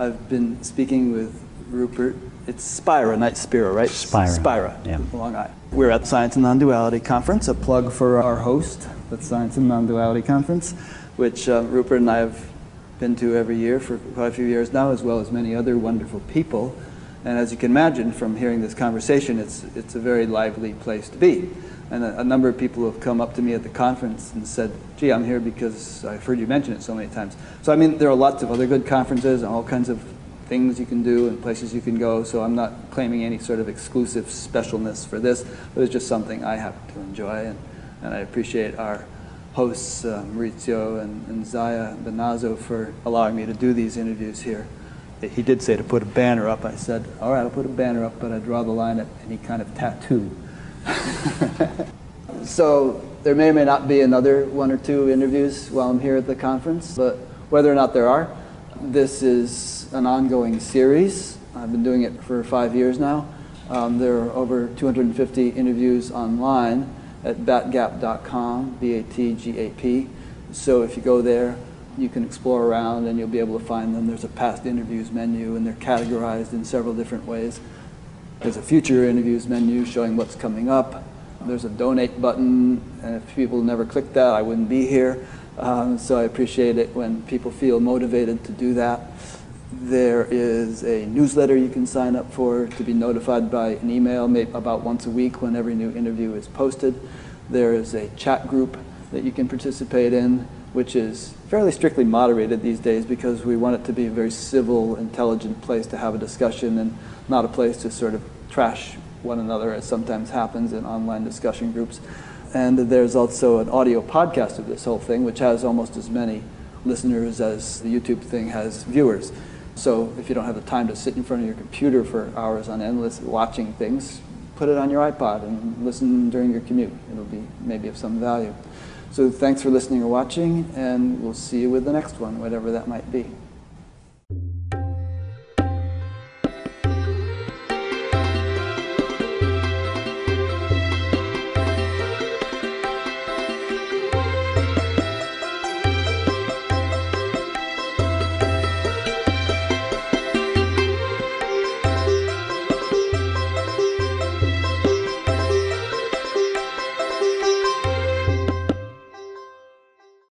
I've been speaking with Rupert. It's Spira, not Spira, right? Spira, Spira, yeah. Long Island. We're at the Science and Non-Duality Conference, a plug for our host, the Science and Non-Duality Conference, which uh, Rupert and I have been to every year for quite a few years now, as well as many other wonderful people. And as you can imagine from hearing this conversation, it's, it's a very lively place to be. And a, a number of people have come up to me at the conference and said, gee, I'm here because I've heard you mention it so many times. So, I mean, there are lots of other good conferences and all kinds of things you can do and places you can go. So, I'm not claiming any sort of exclusive specialness for this, but it's just something I happen to enjoy. And, and I appreciate our hosts, uh, Maurizio and, and Zaya Benazzo, for allowing me to do these interviews here. He did say to put a banner up. I said, all right, I'll put a banner up, but I draw the line at any kind of tattoo. so there may or may not be another one or two interviews while I'm here at the conference, but whether or not there are, this is an ongoing series. I've been doing it for five years now. Um, there are over 250 interviews online at batgap.com, B-A-T-G-A-P. So if you go there, you can explore around and you'll be able to find them. There's a past interviews menu and they're categorized in several different ways. There's a future interviews menu showing what's coming up. There's a donate button, and if people never click that, I wouldn't be here. Um, so I appreciate it when people feel motivated to do that. There is a newsletter you can sign up for to be notified by an email maybe about once a week when every new interview is posted. There is a chat group that you can participate in, which is fairly strictly moderated these days because we want it to be a very civil, intelligent place to have a discussion and not a place to sort of trash one another, as sometimes happens in online discussion groups. And there's also an audio podcast of this whole thing, which has almost as many listeners as the YouTube thing has viewers. So if you don't have the time to sit in front of your computer for hours on end lis- watching things, put it on your iPod and listen during your commute. It'll be maybe of some value. So thanks for listening or watching, and we'll see you with the next one, whatever that might be.